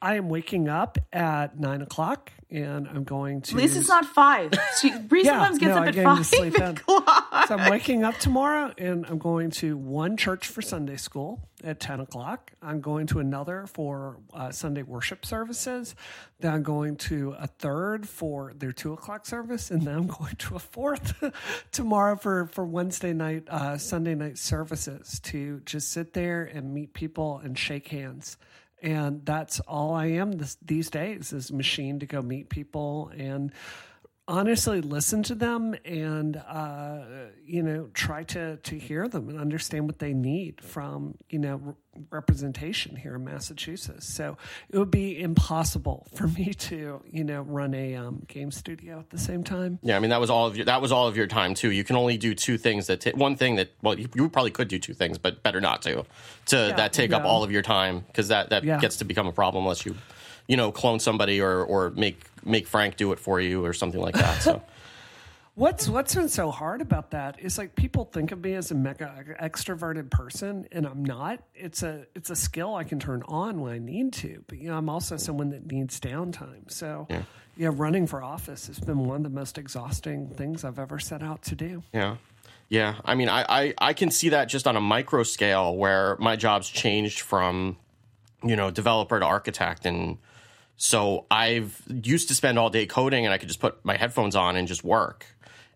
I am waking up at nine o'clock and I'm going to. At least it's not five. She, (laughs) Bree Yeah, sometimes gets no, up at five sleep o'clock. So I'm waking up tomorrow and I'm going to one church for Sunday school at 10 o'clock. I'm going to another for uh, Sunday worship services. Then I'm going to a third for their two o'clock service. And then I'm going to a fourth (laughs) tomorrow for, for Wednesday night, uh, Sunday night services to just sit there and meet people and shake hands. And that's all I am this, these days is machine to go meet people and honestly listen to them and uh, you know try to to hear them and understand what they need from you know re- representation here in Massachusetts. So it would be impossible (laughs) for me to you know run a um, game studio at the same time. Yeah, I mean that was all of your that was all of your time too. You can only do two things that ta- one thing that well you, you probably could do two things, but better not to to that take up all of your time because that that Yeah. gets to become a problem unless you you know clone somebody or or make make Frank do it for you or something like that. So (laughs) What's what's been so hard about that is like people think of me as a mega extroverted person, and I'm not. It's a it's a skill I can turn on when I need to, but you know I'm also someone that needs downtime. So yeah, running for office has been one of the most exhausting things I've ever set out to do. Yeah. Yeah. I mean, I, I, I can see that just on a micro scale where my job's changed from, you know, developer to architect. And so I've used to spend all day coding and I could just put my headphones on and just work.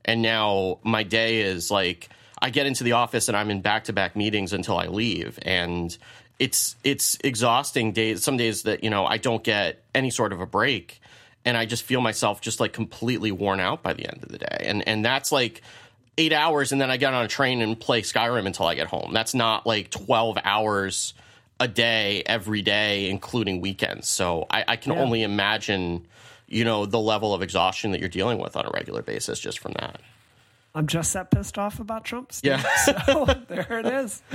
And now my day is like, I get into the office and I'm in back to back meetings until I leave. And it's, it's exhausting days. Some days that, you know, I don't get any sort of a break and I just feel myself just like completely worn out by the end of the day. And and that's like eight hours, and then I get on a train and play Skyrim until I get home. That's not like twelve hours a day every day, including weekends. So I, I can Yeah. only imagine, you know, the level of exhaustion that you're dealing with on a regular basis just from that. I'm just that pissed off about Trump. Steve. Yeah. so (laughs) there it is. (laughs)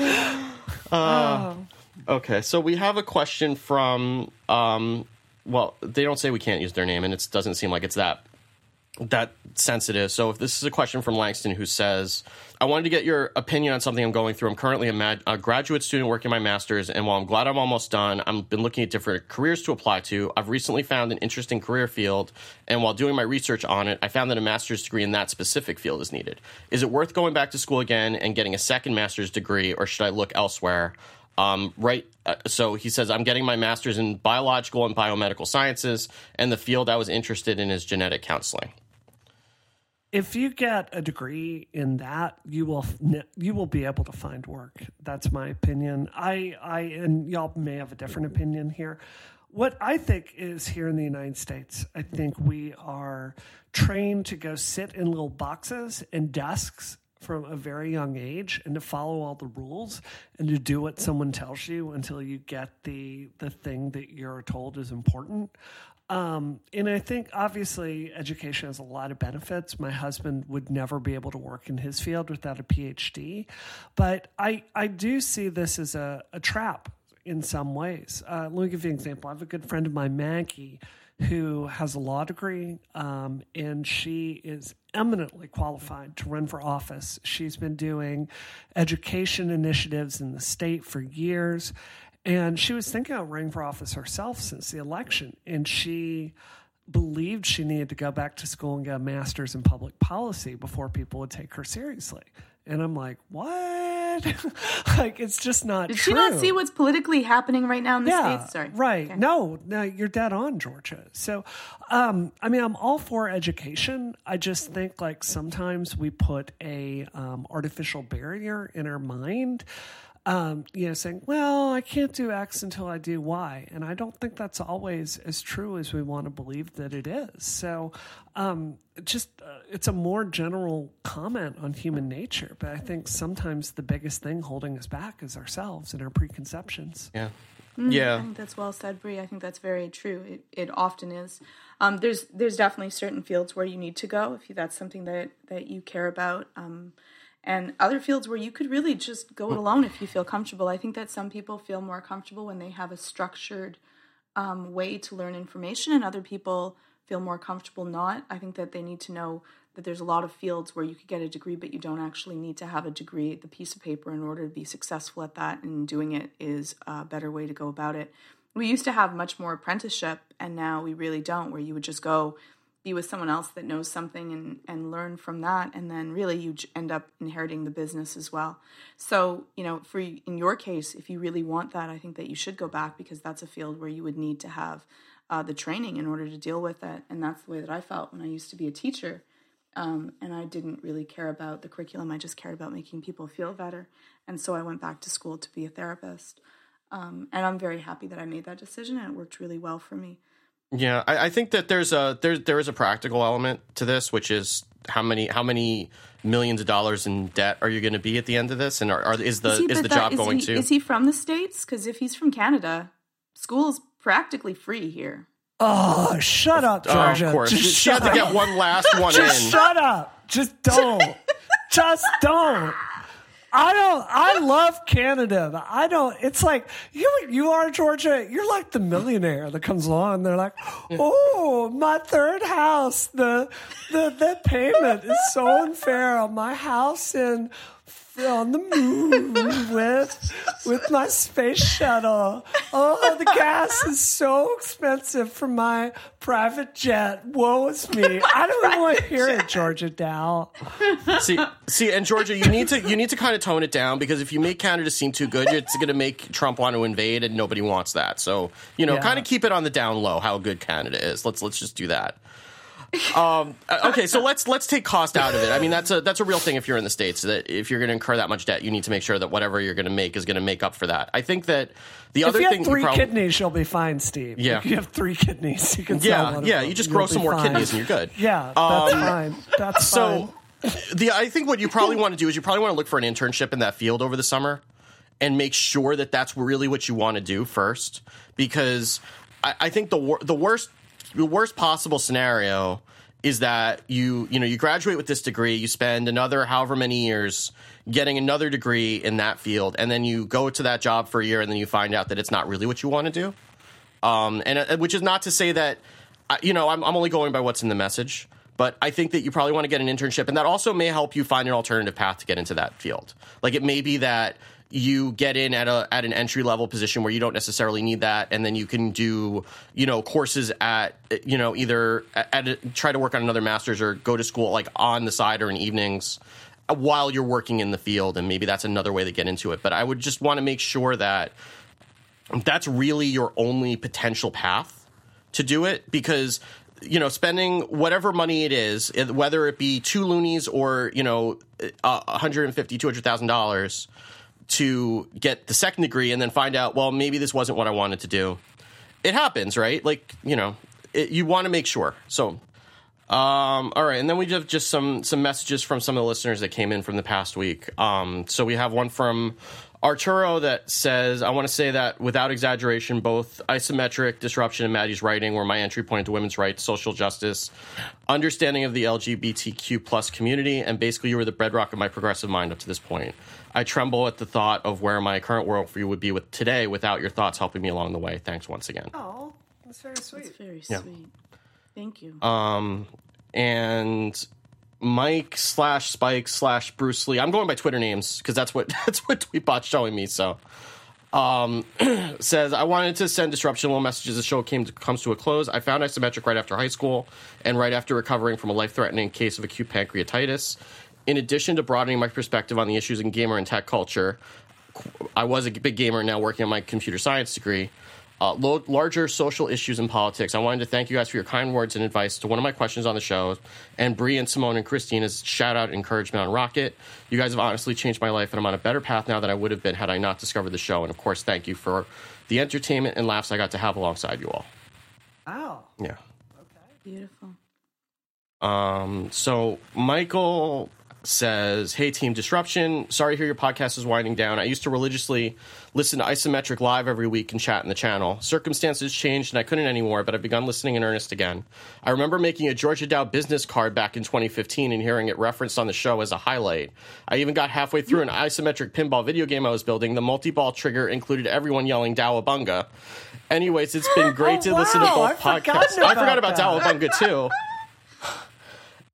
Okay, so we have a question from um well, they don't say we can't use their name and it doesn't seem like it's that that sensitive. So if this is a question from Langston who says, I wanted to get your opinion on something I'm going through. I'm currently a, mad, a graduate student working my master's, and while I'm glad I'm almost done, I've been looking at different careers to apply to. I've recently found an interesting career field, and while doing my research on it, I found that a master's degree in that specific field is needed. Is it worth going back to school again and getting a second master's degree, or should I look elsewhere? Um, right. Uh, so he says, I'm getting my master's in biological and biomedical sciences, and the field I was interested in is genetic counseling. If you get a degree in that, you will you will be able to find work. That's my opinion. I I and y'all may have a different opinion here. What I think is here in the United States, I think we are trained to go sit in little boxes and desks from a very young age and to follow all the rules and to do what someone tells you until you get the the thing that you're told is important. Um, and I think obviously education has a lot of benefits. My husband would never be able to work in his field without a PhD, but I I do see this as a, a trap in some ways. Uh, let me give you an example. I have a good friend of mine, Maggie, who has a law degree, um, and she is eminently qualified to run for office. She's been doing education initiatives in the state for years. And she was thinking of running for office herself since the election. And she believed she needed to go back to school and get a master's in public policy before people would take her seriously. And I'm like, what? (laughs) like, it's just not Did true. she not see what's politically happening right now in the Yeah, states? Sorry. right. Okay. No, no, you're dead on, Georgia. So, um, I mean, I'm all for education. I just think like sometimes we put a um, artificial barrier in our mind. Um, you know, saying, "Well, I can't do X until I do Y," and I don't think that's always as true as we want to believe that it is. So, um, just uh, it's a more general comment on human nature, but I think sometimes the biggest thing holding us back is ourselves and our preconceptions. Yeah. I Yeah. think that's well said, Bree. I think that's very true. It, it often is. Um, there's there's definitely certain fields where you need to go if that's something that that you care about, um, and other fields where you could really just go it alone if you feel comfortable. I think that some people feel more comfortable when they have a structured um, way to learn information, and other people feel more comfortable not. I think that they need to know that there's a lot of fields where you could get a degree, but you don't actually need to have a degree, the piece of paper, in order to be successful at that. And doing it is a better way to go about it. we used to have much more apprenticeship, and now we really don't. Where you would just go be with someone else that knows something and and learn from that, and then really you end up inheriting the business as well. So you know, for in your case, if you really want that, I think that you should go back because that's a field where you would need to have uh, the training in order to deal with it, and that's the way that I felt when I used to be a teacher. Um, and I didn't really care about the curriculum. I just cared about making people feel better. And so I went back to school to be a therapist. Um, and I'm very happy that I made that decision, and it worked really well for me. Yeah, I, I think that there's a there there is a practical element to this, which is how many how many millions of dollars in debt are you going to be at the end of this, and are, are is the he- is, the that- job is going he, to? Is he from the states? Because if he's from Canada, school's practically free here. Oh, shut up, Oh, Georgia. of course, Just she, she had to get one last one Just in. shut up. Just don't. (laughs) Just don't. I don't. I love Canada, I don't. It's like you. You are Georgia. You're like the millionaire that comes along. and They're like, "Oh, my third house. The the the payment is so unfair on my house in on the moon with with my space shuttle. Oh, the gas is so expensive for my private jet. Woe is me. (laughs) I don't even want to hear it, Georgia Dow. see, see, and Georgia, you need to you need to kind of tone it down because if you make Canada seem too good, it's going to make Trump want to invade, and nobody wants that. So you know, Yeah. kind of keep it on the down low. How good Canada is. Let's let's just do that. Um, uh, okay, so let's let's take cost out of it. I mean, that's a that's a real thing if you're in the states. That if you're going to incur that much debt, you need to make sure that whatever you're going to make is going to make up for that. I think that the If other you thing have three prob- kidneys, you'll be fine, Steve. Yeah. If you have three kidneys, you can sell yeah, yeah, you just grow some more fine. kidneys and you're good. Yeah, that's fine. That's So, fine. the I think what you probably (laughs) want to do is you probably want to look for an internship in that field over the summer, and make sure that that's really what you want to do first, because I, I think the wor- the worst the worst possible scenario is that you you know you graduate with this degree, you spend another however many years getting another degree in that field, and then you go to that job for a year, and then you find out that it's not really what you want to do. Um, and uh, which is not to say that, you know, I'm, I'm only going by what's in the message, but I think that you probably want to get an internship, and that also may help you find an alternative path to get into that field. Like it may be that you get in at a at an entry level position where you don't necessarily need that, and then you can do you know courses at you know either at, a, try to work on another master's or go to school like on the side or in evenings uh, while you're working in the field, and maybe that's another way to get into it. But I would just want to make sure that that's really your only potential path to do it because you know spending whatever money it is whether it be two loonies or you know uh, 150 200000 dollars to get the second degree and then find out well maybe this wasn't what i wanted to do it happens right like you know it, you want to make sure so um, all right, and then we have just some some messages from some of the listeners that came in from the past week. Um, so we have one from Arturo that says, "I want to say that without exaggeration, both isometric disruption and Maddie's writing were my entry point to women's rights, social justice, understanding of the LGBTQ plus community, and basically you were the bedrock of my progressive mind up to this point. I tremble at the thought of where my current worldview would be with today without your thoughts helping me along the way. Thanks once again." Oh, that's very sweet. It's very sweet. Thank you. Um, and Mike slash Spike slash Bruce Lee. I'm going by Twitter names because that's what (laughs) that's what Tweetbot's showing me. So, um, (clears throat) says I wanted to send disruption little messages. The show came to, comes to a close. I found isometric right after high school and right after recovering from a life threatening case of acute pancreatitis. In addition to broadening my perspective on the issues in gamer and tech culture, I was a big gamer now working on my computer science degree. Uh, lo- larger social issues and politics. I wanted to thank you guys for your kind words and advice to one of my questions on the show. And Bree and Simone and Christina's shout out and encouragement on Rocket. You guys have honestly changed my life, and I'm on a better path now than I would have been had I not discovered the show. And of course, thank you for the entertainment and laughs I got to have alongside you all. Wow. Yeah. Okay. Beautiful. Um, so Michael says, Hey team disruption. Sorry to hear your podcast is winding down. I used to religiously listen to Isometric live every week and chat in the channel. Circumstances changed and I couldn't anymore, but I've begun listening in earnest again. I remember making a Georgia Dow business card back in 2015 and hearing it referenced on the show as a highlight. I even got halfway through an isometric pinball video game I was building. The multi-ball trigger included everyone yelling Dowabunga. Anyways, it's been (laughs) oh, great Oh, to listen to both I've podcasts. I forgot about about that. Dowabunga too.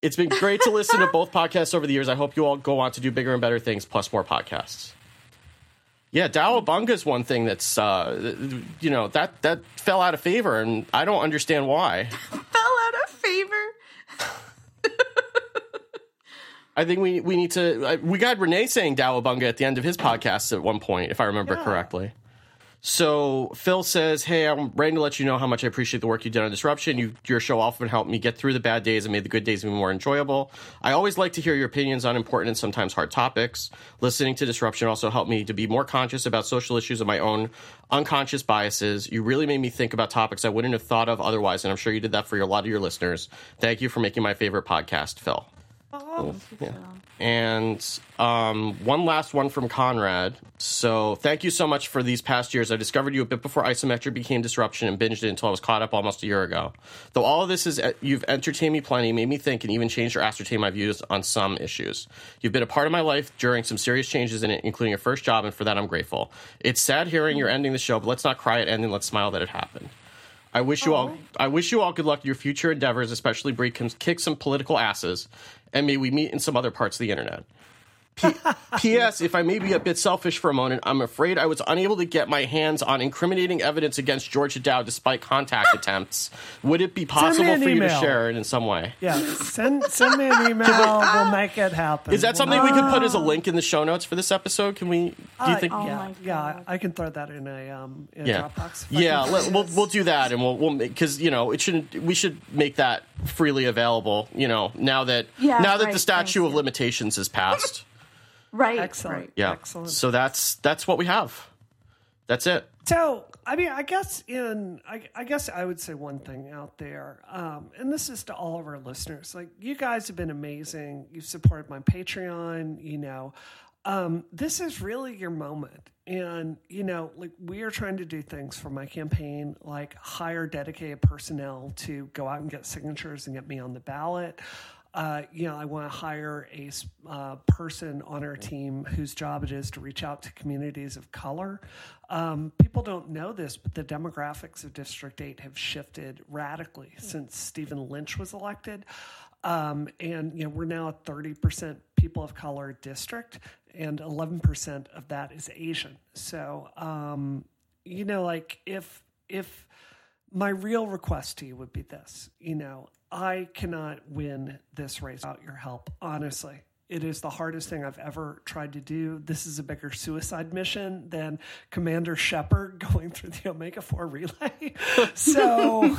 It's been great to listen to both podcasts over the years. I hope you all go on to do bigger and better things, plus more podcasts. Yeah, Dowabunga is one thing that's uh, you know that that fell out of favor, and I don't understand why. (laughs) Fell out of favor. (laughs) I think we we need to. We got Renee saying Dowabunga at the end of his podcast at one point, if I remember Yeah. correctly. So Phil says, "Hey, I'm ready to let you know how much I appreciate the work you did on Disruption. You, your show often helped me get through the bad days and made the good days even more enjoyable. I always like to hear your opinions on important and sometimes hard topics. Listening to Disruption also helped me to be more conscious about social issues and my own unconscious biases. You really made me think about topics I wouldn't have thought of otherwise, and I'm sure you did that for a lot of your listeners. Thank you for making my favorite podcast, Phil." And um, one last one from Conrad. So, thank you so much for these past years. I discovered you a bit before Isometric became Disruption and binged it until I was caught up almost a year ago. Though all of this is, you've entertained me plenty, made me think, and even changed or ascertained my views on some issues. You've been a part of my life during some serious changes in it, including your first job, and for that I'm grateful. It's sad hearing you're ending the show, but let's not cry at ending. Let's smile that it happened. I wish you all. I wish you all good luck in your future endeavors, especially Bree can kick some political asses, and may we meet in some other parts of the internet. P- (laughs) P.S. If I may be a bit selfish for a moment, I'm afraid I was unable to get my hands on incriminating evidence against Georgia Dow despite contact (laughs) attempts. Would it be possible an for you to share it in some way? Yeah, (laughs) send send me an email. we'll make it happen. Is that something we could put as a link in the show notes for this episode? Can we? Do you Uh. Oh yeah, my yeah, God. I can throw that in a um in a yeah, Dropbox. yeah. Let, we'll we'll do that, and we'll we'll because you know it shouldn't. We should make that freely available. You know, now that Yeah, now that right, the statute thank of you. limitations is passed. Right. Excellent. Right. Yeah. Excellent. So that's that's what we have. That's it. So, I mean, I guess in I, I guess I would say one thing out there, um, and this is to all of our listeners. Like, you guys have been amazing. You've supported my Patreon. You know, um, this is really your moment. And you know, like we are trying to do things for my campaign, like hire dedicated personnel to go out and get signatures and get me on the ballot. Uh, you know, I want to hire a uh, person on our team whose job it is to reach out to communities of color. Um, people don't know this, but the demographics of District 8 have shifted radically since Stephen Lynch was elected. Um, and, you know, we're now a 30% people of color district, and 11% of that is Asian. So, um, you know, like if, if, my real request to you would be this you know i cannot win this race without your help honestly. It is the hardest thing i've ever tried to do. This is a bigger suicide mission than commander shepard (laughs) going through the omega 4 relay. (laughs) So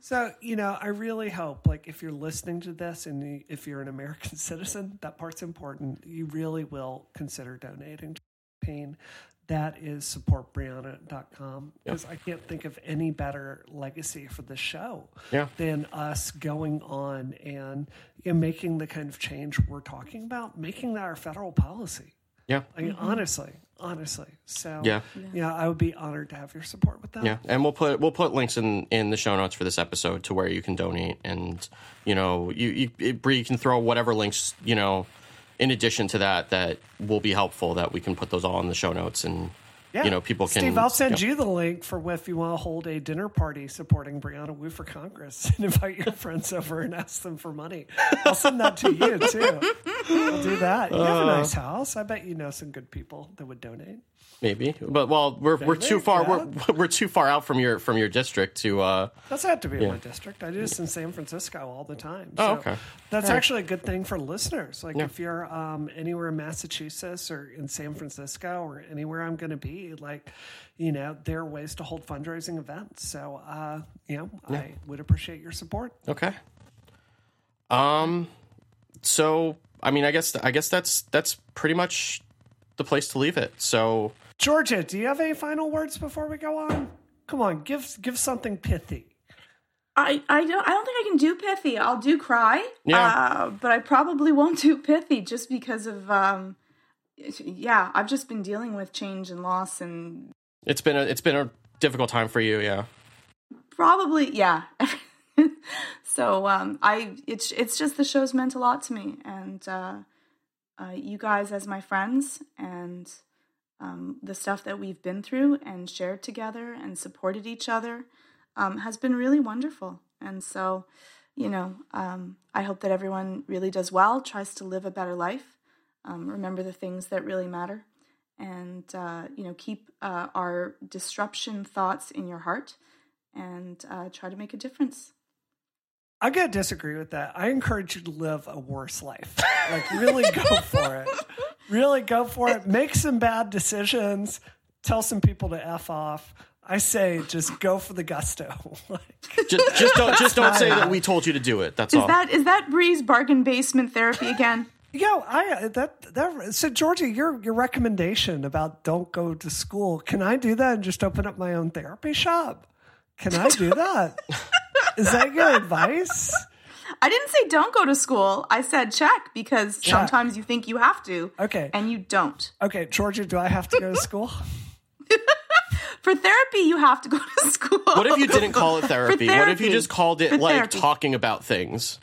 so you know i really hope like if you're listening to this and you, if you're an american (laughs) citizen that part's important. You really will consider donating to campaign that is supportbrianna.com because I can't think of any better legacy for the show Yeah. than us going on and you know, making the kind of change we're talking about, making that our federal policy. Yeah. I mean, honestly, honestly. So, Yeah. yeah, I would be honored to have your support with that. Yeah, and we'll put we'll put links in in the show notes for this episode to where you can donate, and you know, you you Bree, you can throw whatever links you know in addition to that that will be helpful. That we can put those all in the show notes, and Yeah. you know, people can. Steve, I'll send yeah. you the link for if you want to hold a dinner party supporting Brianna Wu for Congress (laughs) and invite your friends over and ask them for money. I'll send that to you too. I'll do that. You Uh. have a nice house. I bet you know some good people that would donate. Maybe, but well, we're we're too far yeah. we're (laughs) we're too far out from your from your district to. uh Doesn't have to be in my district. I do this in San Francisco all the time. Oh, okay. That's All right. actually a good thing for listeners. Like Yeah. if you're um, anywhere in Massachusetts or in San Francisco or anywhere I'm going to be, like, you know, there are ways to hold fundraising events. So, uh, you know, I would appreciate your support. Okay. Um. So I mean, I guess I guess that's that's pretty much the place to leave it. So Georgia, do you have any final words before we go on? Come on, give give something pithy. I, I don't I don't think I can do pithy. I'll do cry. Yeah. Uh, but I probably won't do pithy just because of um yeah, I've just been dealing with change and loss and it's been a it's been a difficult time for you. Yeah. probably yeah. (laughs) so um I it's it's just the show's meant a lot to me and uh, uh you guys as my friends and um, the stuff that we've been through and shared together and supported each other um, has been really wonderful. And so, you know, um, I hope that everyone really does well, tries to live a better life, um, remember the things that really matter, and uh, you know keep uh, our disruption thoughts in your heart and uh, try to make a difference. I'm gonna disagree with that. I encourage you to live a worse life. (laughs) Like really go for it. Really go for it. Make some bad decisions. Tell some people to f off. I say just go for the gusto. (laughs) like, just, just don't just don't say that we told you to do it. That's Is all. that is that Bree's bargain basement therapy again? yo, I uh, that that so Georgia, your your recommendation about don't go to school. Can I do that and just open up my own therapy shop? Can I do that? (laughs) Is that good advice? I didn't say don't go to school. I said check because sometimes you think you have to. Okay. And you don't. Okay, Georgia, do I have to go to school? (laughs) For therapy, you have to go to school. what if you (laughs) didn't call it therapy? What if you just called it For like therapy. talking about things?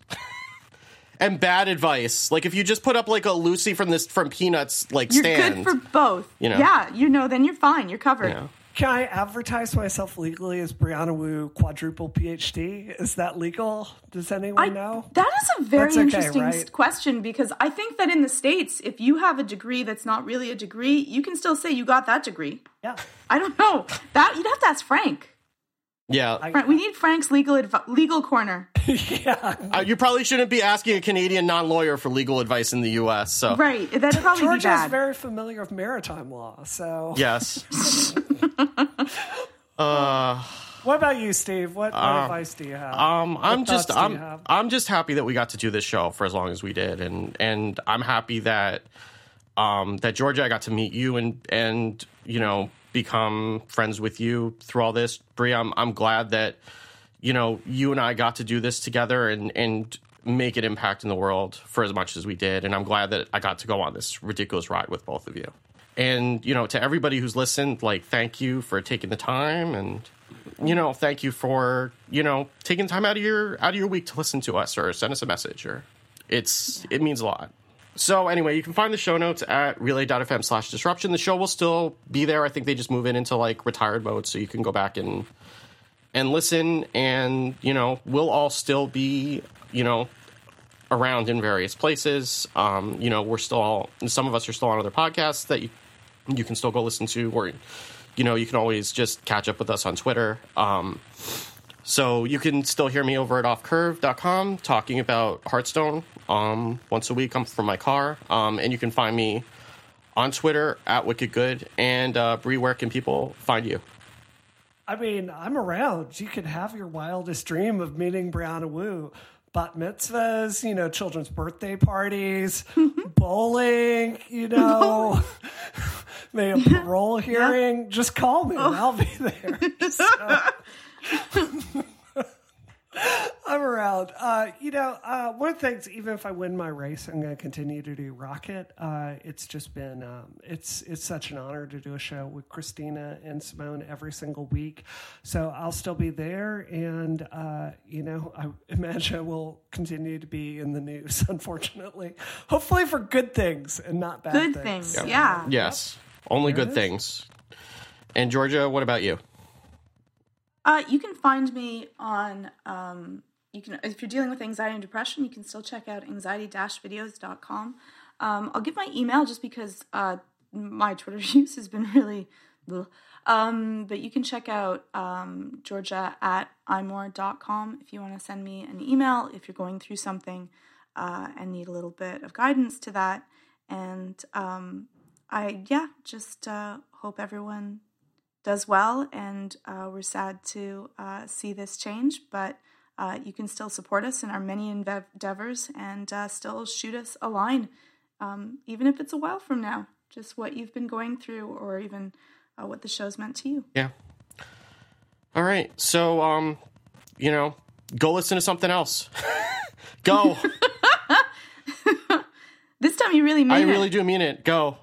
and bad advice. Like if you just put up like a Lucy from this from Peanuts like You're stand. good for both. You know? Yeah, you know, then you're fine. You're covered. Yeah. Can I advertise myself legally as Brianna Wu quadruple PhD? Is that legal? Does anyone I, know? That is a very okay, interesting right? question because I think that in the States, if you have a degree that's not really a degree, you can still say you got that degree. Yeah. I don't know. That you'd have to ask Frank. Yeah. Frank we need Frank's legal adv- legal corner. (laughs) yeah. Uh, you probably shouldn't be asking a Canadian non-lawyer for legal advice in the US. So Right. That'd probably be Georgia is very familiar with maritime law. So, yes. (laughs) (laughs) (laughs) uh what about you, Steve? What, what advice do you have? Um, I'm thoughts just I'm? I'm just happy that we got to do this show for as long as we did, and and I'm happy that um that Georgia I got to meet you and and you know become friends with you through all this. Bree, I'm I'm glad that you know you and I got to do this together and and make an impact in the world for as much as we did, and I'm glad that I got to go on this ridiculous ride with both of you. And you know, to everybody who's listened, like thank you for taking the time and you know, thank you for, you know, taking time out of your out of your week to listen to us or send us a message or it's it means a lot. So anyway, you can find the show notes at relay.fm slash disruption. The show will still be there. I think they just move it into like retired mode so you can go back and and listen and, you know, we'll all still be, you know, around in various places. Um, you know, we're still all some of us are still on other podcasts that you you can still go listen to or you know you can always just catch up with us on twitter. Um, so you can still hear me over at offcurve.com talking about hearthstone um, once a week. I'm from my car. Um, and you can find me on twitter at wicked good. And uh, brie where can people find you? I mean, I'm around. You can have your wildest dream of meeting Brianna Wu. Bat mitzvahs, you know, children's birthday parties, (laughs) bowling, you know, maybe a (laughs) parole hearing. Just call me. and oh. I'll be there. (laughs) So- (laughs) I'm around. Uh, you know, uh, one of the things, even if I win my race, I'm going to continue to do Rocket. Uh, it's just been, um, it's it's such an honor to do a show with Christina and Simone every single week. So I'll still be there, and uh, you know, I imagine I will continue to be in the news. (laughs) Unfortunately, hopefully for good things and not bad Good things. things. Yeah. yes only good things and georgia what about you Uh, you can find me on um, you can if you're dealing with anxiety and depression, you can still check out anxiety-videos.com. Um, I'll give my email just because uh, my Twitter (laughs) use has been really um, but you can check out um, Georgia at imore.com if you want to send me an email if you're going through something uh, and need a little bit of guidance to that. And um, I, yeah, just uh, hope everyone does well, and uh, we're sad to uh, see this change. But uh, you can still support us in our many endeavors and uh, still shoot us a line, um, even if it's a while from now. Just what you've been going through, or even uh, what the show's meant to you. Yeah. All right. So, um, you know, go listen to something else. (laughs) go. (laughs) This time you really made I it. really do mean it. Go.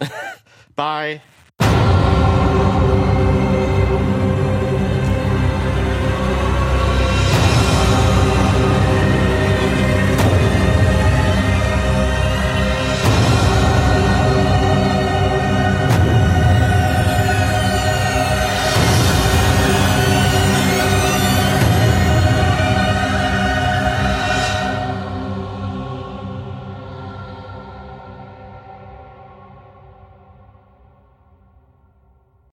(laughs) Bye.